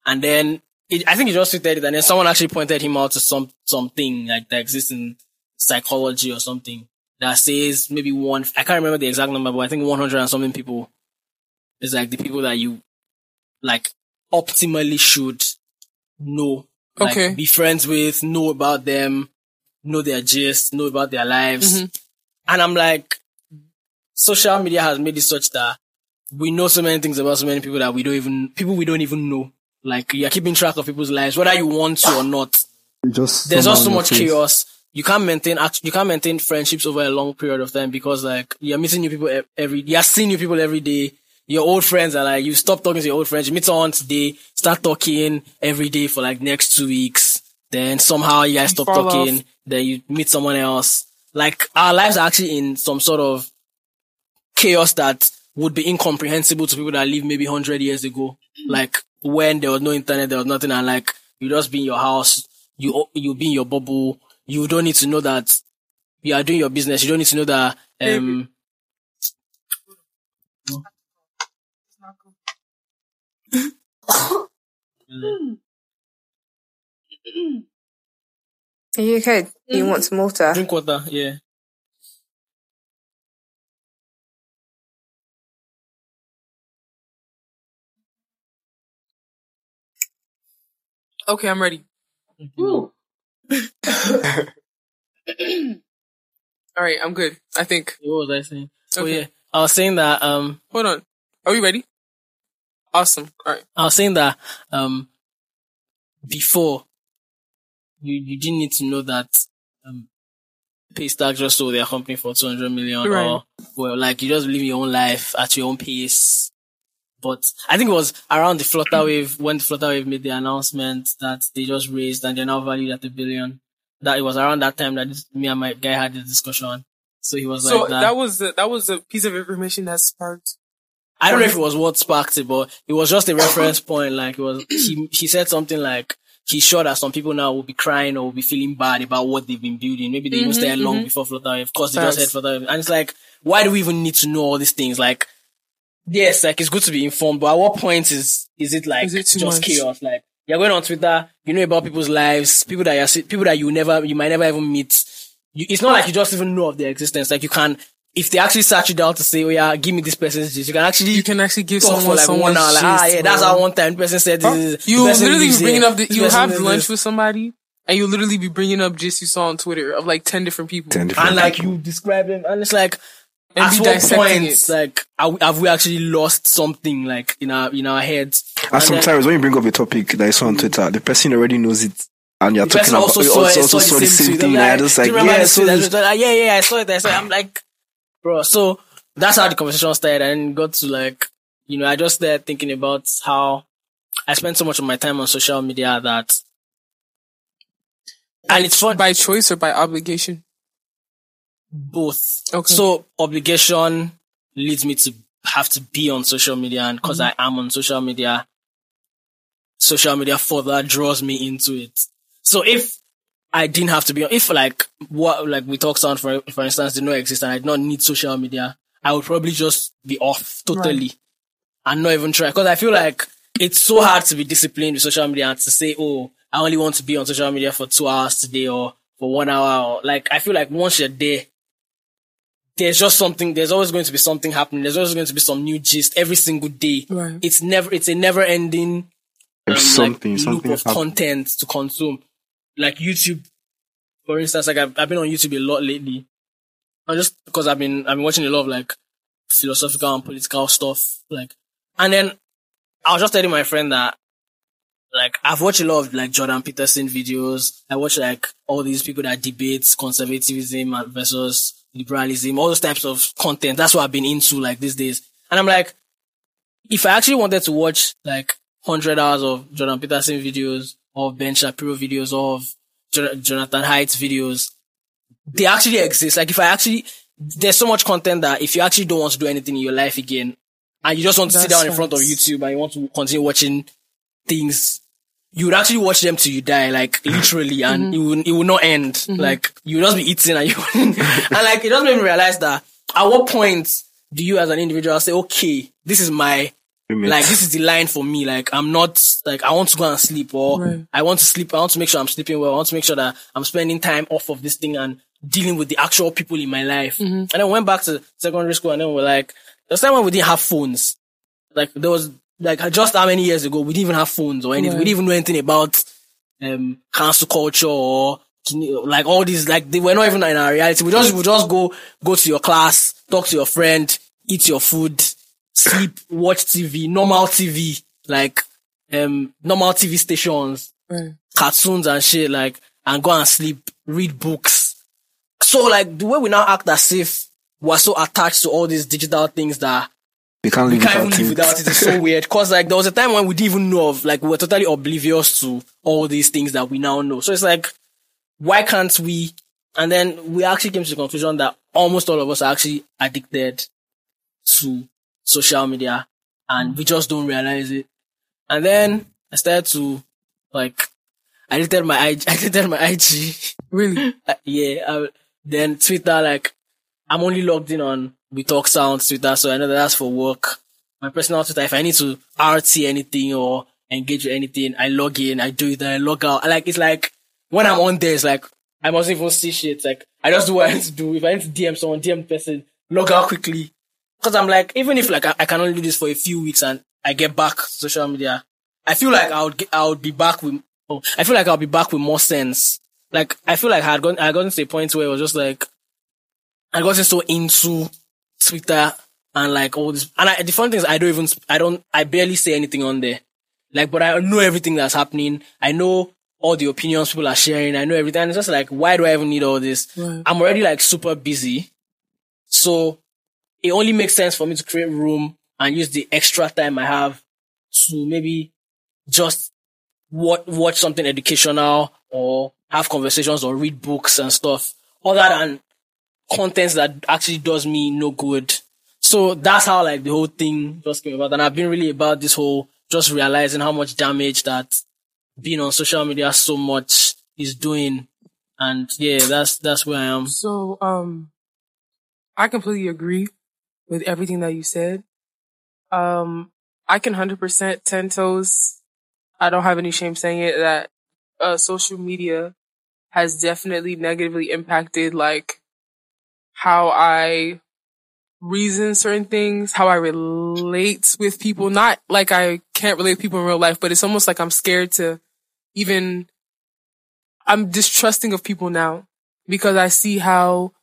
And then it, I think he just tweeted it, and then someone actually pointed him out to some something like that exists in psychology or something that says maybe one. I can't remember the exact number, but I think one hundred and something people is like the people that you like optimally should know. Like, Okay. Be friends with, know about them, know their gist, know about their lives. Mhm. And I'm like, social media has made it such that we know so many things about so many people that we don't even, people we don't even know. Like, you're keeping track of people's lives, whether you want to or not. Just There's just so much face. chaos. You can't maintain, you can't maintain friendships over a long period of time because like, you're meeting new people every, you're seeing new people every day. Your old friends are like, you stop talking to your old friends, you meet someone today, start talking every day for like next two weeks. Then somehow you guys stop fall talking, off. then you meet someone else. Like, our lives are actually in some sort of chaos that would be incomprehensible to people that live maybe 100 years ago. Like when there was no internet, there was nothing and like you just be in your house, you, you be in your bubble. You don't need to know that you are doing your business. You don't need to know that, um, Are you okay? Do you want some water? drink water. Yeah. Okay, I'm ready. All right, I'm good. I think. What was I saying? So Okay. yeah, I was saying that, um, Hold on. Are we ready? Awesome. All right. I was saying that um before you you didn't need to know that um Paystack just sold their company for two hundred million Right. or well like you just live your own life at your own pace. But I think it was around the Flutterwave when the Flutterwave made the announcement that they just raised and they're now valued at a billion. That it was around that time that this, me and my guy had the discussion. So he was So like that. that was the, that was a piece of information that sparked. I don't know if it was what sparked it, but it was just a reference point. Like it was, he, he said something like, he's sure that some people now will be crying or will be feeling bad about what they've been building. Maybe they even started mm-hmm, long mm-hmm. before Flutterwave. Of course, they just had Flutterwave. And it's like, why do we even need to know all these things? Like, yes, like it's good to be informed, but at what point is, is it like Is it just much? chaos? Like, you're going on Twitter, you know about people's lives, people that you people that you never, you might never even meet. You, it's not like you just even know of their existence. Like you can, if they actually search you down to say, oh yeah, give me this person's gist, you can actually You can actually give someone for like someone's one hour. Like, ah, gist, yeah, that's bro. how one time person said this. is- You literally be bringing here, up the, this you have lunch this. with somebody and you literally be bringing up just you saw on Twitter of like 10 different people. Ten different and like people. you describe them, and it's like And at be what point, it. like are, have we actually lost something like in our in our heads? And then- sometimes when you bring up a topic that is on Twitter, the person already knows it, and you're the talking about also you saw, also, it, also saw the same tweet. thing. I'm And you're just like, yeah, this so tweet?" this, Like, yeah, yeah, yeah, I saw it. I saw it. I'm like, bro. So that's how the conversation started, and got to like, you know, I just started thinking about how I spent so much of my time on social media that, and it's fun. By choice or by obligation? both. Okay. So obligation leads me to have to be on social media, and because mm-hmm. I am on social media, social media further draws me into it. So if I didn't have to be on, if like what like we talk sound for for instance did not exist and I did not need social media, I would probably just be off totally and not even try because I feel like it's so hard to be disciplined with social media and to say, oh, I only want to be on social media for two hours today or for one hour. Or, like, I feel like once you're there, there's just something, there's always going to be something happening. There's always going to be some new gist every single day. Right. It's never, it's a never ending There's um, something, like, something loop of hap- content to consume. Like YouTube, for instance, like I've, I've been on YouTube a lot lately. And just because I've been, I've been watching a lot of like philosophical and political stuff. Like, and then I was just telling my friend that like I've watched a lot of like Jordan Peterson videos. I watch like all these people that debate conservatism versus liberalism, all those types of content. That's what I've been into like these days. And I'm like, if I actually wanted to watch like 100 hours of Jordan Peterson videos or Ben Shapiro videos of Jonathan Haidt's videos, they actually exist. Like if I actually, there's so much content that if you actually don't want to do anything in your life again, and you just want to sit down in front of. YouTube and you want to continue watching things, you would actually watch them till you die, like literally, and Mm-hmm. it will, it will not end. Like you will just be eating and you, and like it just made me realize that at what point do you as an individual say, okay, this is my. Like this is the line for me. Like I'm not like I want to go and sleep or Right. I want to sleep. I want to make sure I'm sleeping well. I want to make sure that I'm spending time off of this thing and dealing with the actual people in my life. And then went back to secondary school and then we're like, there's time when we didn't have phones. Like there was like just how many years ago we didn't even have phones or anything. We didn't even know anything about um cancel culture or like all these like they were not even in our reality. We just we just go go to your class, talk to your friend, eat your food, sleep, watch TV, normal TV, like um normal TV stations, Right. cartoons and shit, like and go and sleep, read books. So like the way we now act as if we're so attached to all these digital things that they can't we live can't even without live it. without it. It's so weird. Cause like there was a time when we didn't even know of, like we were totally oblivious to all these things that we now know. So it's like, why can't we? And then we actually came to the conclusion that almost all of us are actually addicted to social media and we just don't realize it. And then I started to like, I deleted my IG, I deleted my IG. Really? Uh, yeah. I, then Twitter, like, I'm only logged in on We Talk Sounds Twitter, so I know that that's for work. My personal Twitter, if I need to RT anything or engage with anything, I log in, I do it, I log out. I Like, it's like, when I'm on there, it's like, I mustn't even see shit. Like, I just do what I need to do. If I need to DM someone, DM the person, log out quickly. Cause I'm like, even if like I, I can only do this for a few weeks and I get back to social media, I feel like I would get, I would be back with, oh, I feel like I'll be back with more sense. Like, I feel like I had gone, I had gotten to a point where it was just like, I gotten so into Twitter and like all this. And I, the fun thing is I don't even, I don't, I barely say anything on there. Like, but I know everything that's happening. I know all the opinions people are sharing. I know everything. And it's just like, why do I even need all this? Right. I'm already like super busy. So it only makes sense for me to create room and use the extra time I have to maybe just watch, watch something educational or have conversations or read books and stuff other than contents that actually does me no good. So that's how like the whole thing just came about. And I've been really about this whole just realizing how much damage that being on social media so much is doing. And yeah, that's, that's where I am. So, um, I completely agree with everything that you said. Um, I can 100% 10 toes. I don't have any shame saying it that, uh, social media has definitely negatively impacted like how I reason certain things, how I relate with people. Not like I can't relate with people in real life, but it's almost like I'm scared to even, I'm distrusting of people now because I see how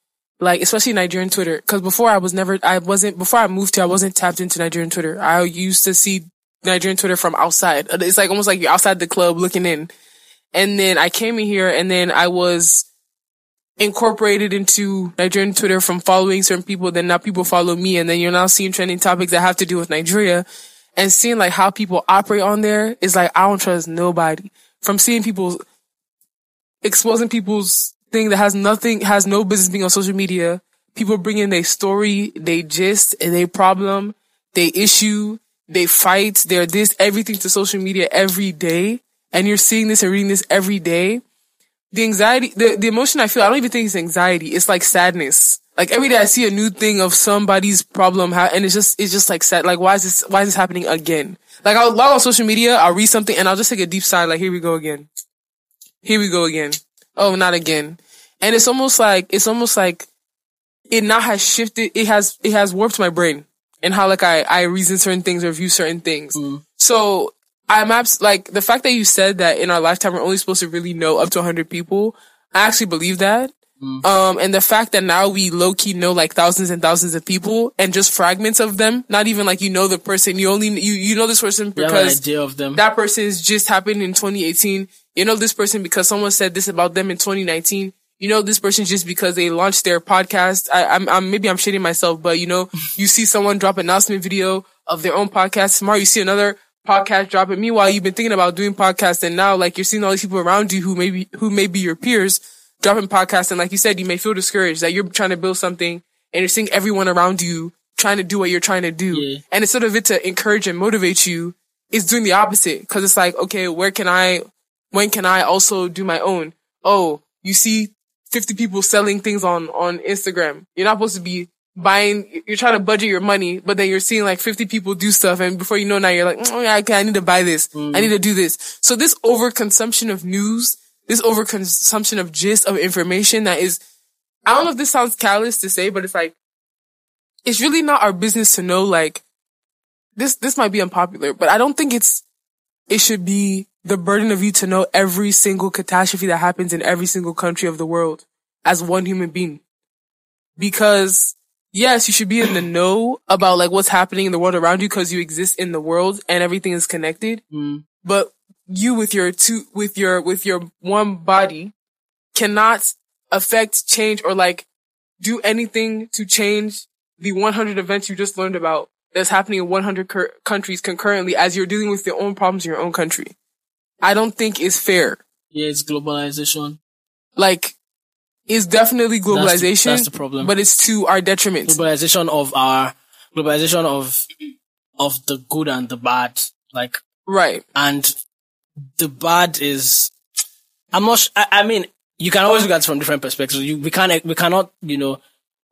like especially Nigerian Twitter. Because before I was never, I wasn't before I moved here, I wasn't tapped into Nigerian Twitter. I used to see Nigerian Twitter from outside. It's like almost like you're outside the club looking in. And then I came in here, and then I was incorporated into Nigerian Twitter from following certain people. Then now people follow me, and then you're now seeing trending topics that have to do with Nigeria, and seeing like how people operate on there is like I don't trust nobody. From seeing people exposing people's thing that has nothing, has no business being on social media. People bring in their story, they gist, and they problem, they issue, they fight, they're this, everything to social media every day. And you're seeing this and reading this every day. The anxiety, the, the emotion I feel, I don't even think it's anxiety. It's like sadness. Like every day I see a new thing of somebody's problem, and it's just it's just like sad. Like why is this why is this happening again? Like I'll log on social media, I'll read something, and I'll just take a deep sigh. Like here we go again. Here we go again. Oh, not again. And it's almost like it's almost like it now has shifted. It has it has warped my brain and how like I I reason certain things or view certain things. So I'm abs- like the fact that you said that in our lifetime we're only supposed to really know up to 100 people. I actually believe that. Um, and the fact that now we low key know like thousands and thousands of people and just fragments of them, not even like you know the person, you only, you, you know this person because idea of them. that person is just happened in 2018. You know this person because someone said this about them in 2019. You know this person just because they launched their podcast. I, I'm, I'm maybe I'm shitting myself, but you know, you see someone drop an announcement video of their own podcast. Tomorrow you see another podcast drop. And meanwhile, you've been thinking about doing podcasts, and now like you're seeing all these people around you who maybe who may be your peers dropping podcasts, and like you said, you may feel discouraged that you're trying to build something, and you're seeing everyone around you trying to do what you're trying to do, Yeah. and instead of it to encourage and motivate you, it's doing the opposite because it's like, okay, where can I, when can I also do my own? Oh, you see 50 people selling things on, on Instagram. You're not supposed to be buying, you're trying to budget your money, but then you're seeing like 50 people do stuff. And before you know now, you're like, oh, yeah, okay, I need to buy this. I mm. need to do this. So this overconsumption of news, this overconsumption of gist of information that is, I don't know if this sounds callous to say, but it's like, it's really not our business to know like, this, this might be unpopular, but I don't think it's, it should be the burden of you to know every single catastrophe that happens in every single country of the world as one human being. Because yes, you should be in the know about like what's happening in the world around you because you exist in the world and everything is connected. Mm. But you with your two, with your, with your one body cannot affect change or like do anything to change the 100 events you just learned about that's happening in 100 cur- countries concurrently as you're dealing with your own problems in your own country. I don't think is fair. Yeah, it's globalization. Like, it's definitely That's the- globalization, that's the problem. but it's to our detriment. Globalization of our globalization of of the good and the bad. Like Right. and the bad is I'm not. Sh- I, I mean, you can always look at it from different perspectives. You, we can't. We cannot. You know,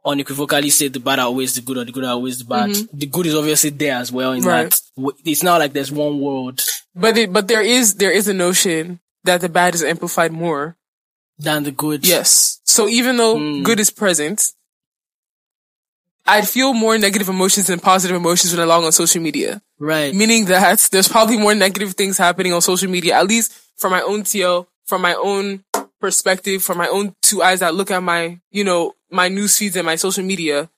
unequivocally say the bad are always the good or the good are always the bad. The good is obviously there as well. In Mm-hmm. Right. that it's not like there's one world But it, but there is, there is a notion that the bad is amplified more. than the good. Yes. So even though Hmm. good is present, I'd feel more negative emotions than positive emotions when I log on social media. Right. Meaning that there's probably more negative things happening on social media, at least from my own TL, from my own perspective, from my own two eyes that look at my, you know, my news feeds and my social media.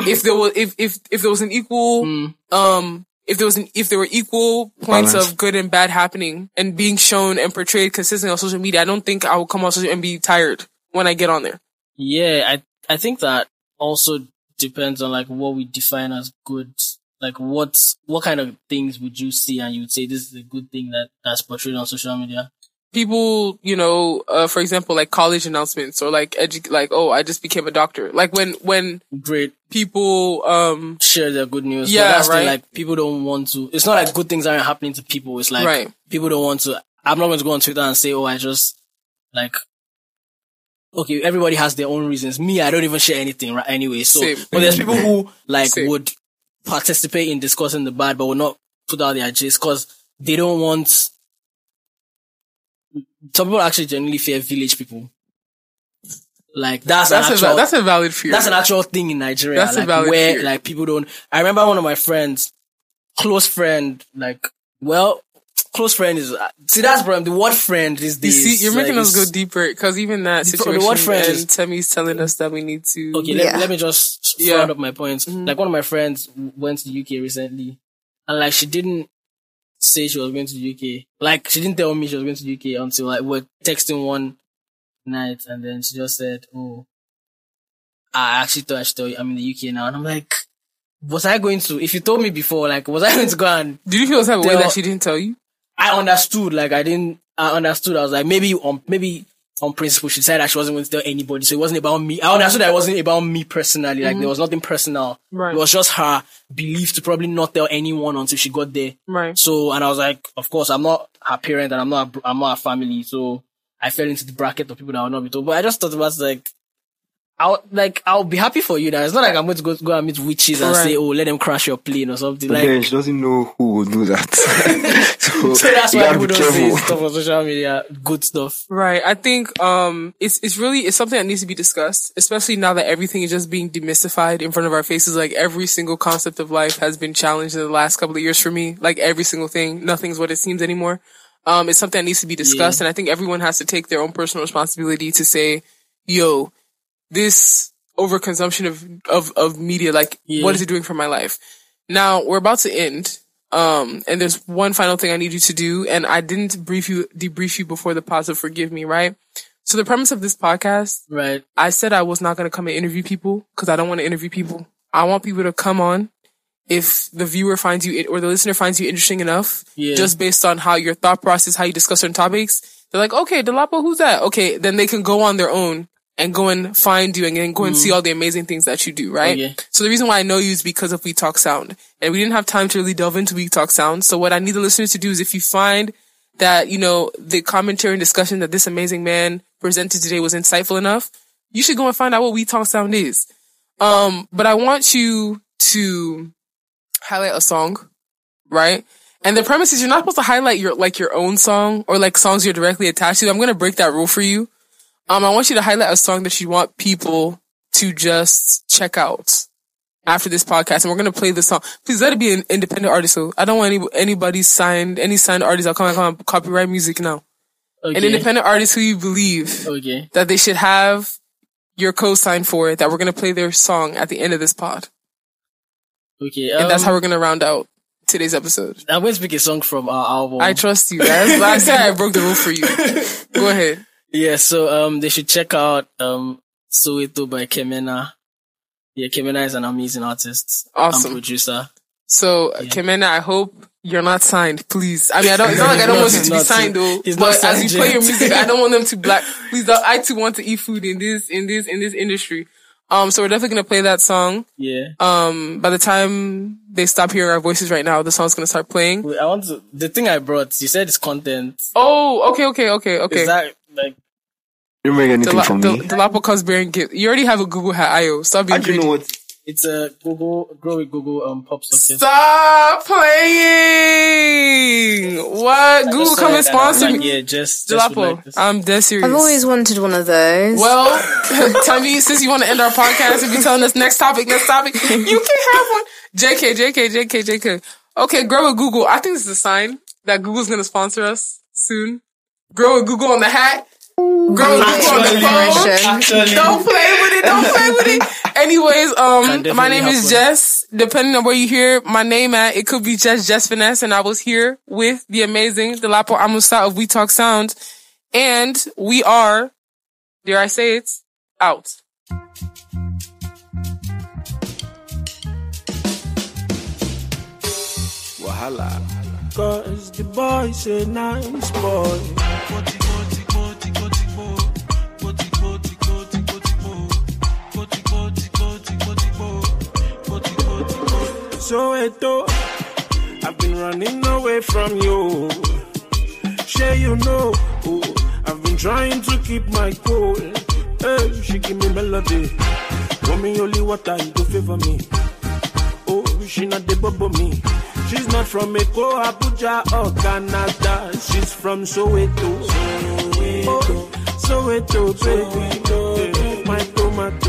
If there was, if, if, if there was an equal, Hmm. um, if there was an, if there were equal points Balance. of good and bad happening and being shown and portrayed consistently on social media, I don't think I would come on social and be tired when I get on there. Yeah, I I think that also depends on like what we define as good. Like what what kind of things would you see and you would say this is a good thing that that's portrayed on social media? People, you know, uh, for example, like college announcements or like edu- like, oh, I just became a doctor. Like when, when Great. people, um, Share their good news. But Yeah, that's the, right. like people don't want to. It's not like good things aren't happening to people. It's like Right. people don't want to. I'm not going to go on Twitter and say, oh, I just like. Okay, everybody has their own reasons. Me, I don't even share anything, right? Anyway, so Same. but there's people who like Same. would participate in discussing the bad, but will not put out their gist because they don't want. Some people actually genuinely fear village people. Like that's, that's an a, actual, va- that's a valid fear. that's an actual thing in Nigeria. That's a like valid where fear. like people don't. I remember one of my friends, close friend, like well, close friend is see that's the problem. The word friend is you this. see, you're making like, us go deeper because even that The- the situation, word friend and is- Temi's telling us that we need to. Okay, Yeah. let, let me just Yeah. round up my points. Mm-hmm. Like one of my friends went to the UK recently, and like she didn't say she was going to the UK. Like she didn't tell me she was going to the UK until like we're texting one night, and then she just said, "Oh, I actually thought I should tell you I'm in the UK now." And I'm like, "Was I going to? If you told me before, like, was I going to go and?" Did you feel type way that she didn't tell you? I understood. Like I didn't. I understood. I was like, maybe on um, maybe on principle, she said that she wasn't going to tell anybody. So it wasn't about me. I understood that it wasn't about me personally. Like there mm-hmm. was nothing personal. Right. It was just her belief to probably not tell anyone until she got there. Right. So and I was like, of course, I'm not her parent and I'm not. I'm not her family. So I fell into the bracket of people that would not be told. But I just thought about like. I'll like I'll be happy for you. That it's not like I'm going to go go and meet witches and Right. say, "Oh, let them crash your plane" or something. But like then she doesn't know who will do that. so, so that's why gotta people don't say careful. stuff on social media, good stuff. Right. I think um it's it's really it's something that needs to be discussed, especially now that everything is just being demystified in front of our faces. Like every single concept of life has been challenged in the last couple of years for me. Like every single thing, nothing's what it seems anymore. Um, it's something that needs to be discussed, and I think everyone has to take their own personal responsibility to say, "Yo, this overconsumption of of of media, like, Yeah. what is it doing for my life?" Now we're about to end. Um, and there's one final thing I need you to do, and I didn't brief you, debrief you before the pod, so forgive me, right? So the premise of this podcast, Right. I said I was not going to come and interview people because I don't want to interview people. I want people to come on if the viewer finds you or the listener finds you interesting enough, Yeah. just based on how your thought process, how you discuss certain topics. They're like, okay, Dolapo, who's that? Okay, then they can go on their own and go and find you and then go and see all the amazing things that you do, right? Okay. So the reason why I know you is because of We Talk Sound. And we didn't have time to really delve into We Talk Sound. So what I need the listeners to do is if you find that, you know, the commentary and discussion that this amazing man presented today was insightful enough, you should go and find out what We Talk Sound is. Um, but I want you to highlight a song, right? And the premise is you're not supposed to highlight your, like your own song or like songs you're directly attached to. I'm going to break that rule for you. Um, I want you to highlight a song that you want people to just check out after this podcast. And we're going to play the song. Please let it be an independent artist. So I don't want any, anybody signed, any signed artists. I'll come and come copyright music now. Okay. An independent artist who you believe Okay. that they should have your co-sign for it, that we're going to play their song at the end of this pod. Okay. And that's um, how we're going to round out today's episode. I'm going to pick a song from our album. I trust you. That's, I said I broke the rule for you. Go ahead. Yeah. So um, they should check out um, Soweto by Kemena. Yeah, Kemena is an amazing artist. Awesome. And producer. So, Kemena, I hope you're not signed, please. I mean, I don't, it's not like I don't want you to be signed though. He's But as signed you play your music, I don't want them to black, please, I too want to eat food in this, in this, in this industry. Um, so we're definitely going to play that song. Yeah. Um, by the time they stop hearing our voices right now, the song's going to start playing. Wait, I want to. The thing I brought, you said it's content. Oh, okay, okay, okay, okay. Is that like? You don't make anything Dela- from Del- me. Dolapo comes bearing gift. You already have a Google hat, Io. Stop being How do you know what? It's a Google grow with Google um pop socket. Stop playing! What? Google come and sponsor like, me. Yeah, just, just would Jalapo, like. I'm dead serious. I've always wanted one of those. Well, tell me, since you want to end our podcast and be telling us next topic, next topic, you can have one. JK, JK, JK, JK. Okay, grow with Google. I think this is a sign that Google's going to sponsor us soon. Grow with Google on the hat. Grow with Google on the phone. Generation. Don't play with it. Don't play with it. Anyways, um, my name is happen. Jess. Depending on where you hear my name at, it could be Jess Jess Finesse, and I was here with the amazing Dolapo Amusa of We Talk Sound, and we are, dare I say it, out. Wahala. Cause the boy's a nice boy. So Eto, I've been running away from you. Sure you know, I've been trying to keep my cool. Hey, she give me melody. Me only water, you go favor me. Oh, she not the bubble me. She's not from Eko, Abuja, or Canada. She's from Soweto. Oh, Soweto, baby. Yeah, my tomato.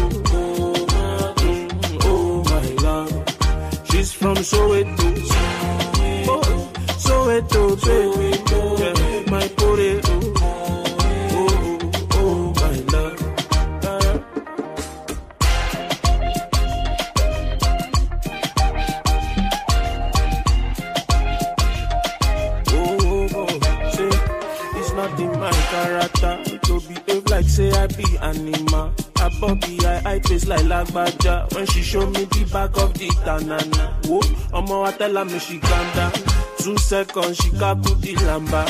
From Soweto. Oh, Soweto, baby. Yeah, my potato. Oh, oh, oh, oh, my love. Oh, oh, oh, say, it's not in my character to behave like say I be animal. Bobby, I, I taste like lagbaja when she show me the back of the banana. Whoa, Omo, I tell her me she calm down. Two seconds, she can put the lamba.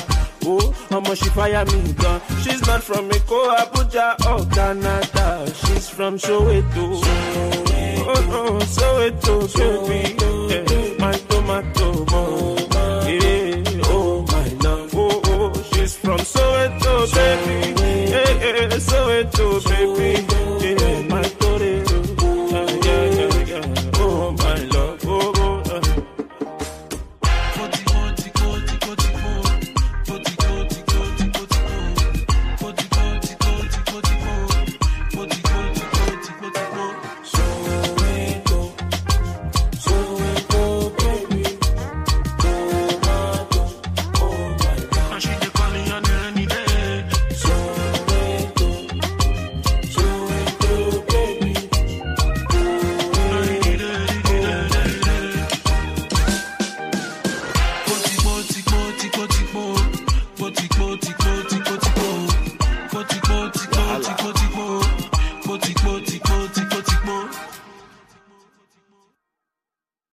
Oh, Omo, she fire me gun. She's not from Eko, Abuja, or Canada. She's from Soweto. Oh, oh, Soweto, baby. Yeah, my tomato, oh, yeah, oh, my love. Oh, oh, she's from Soweto, baby. Yeah, yeah, Soweto, baby.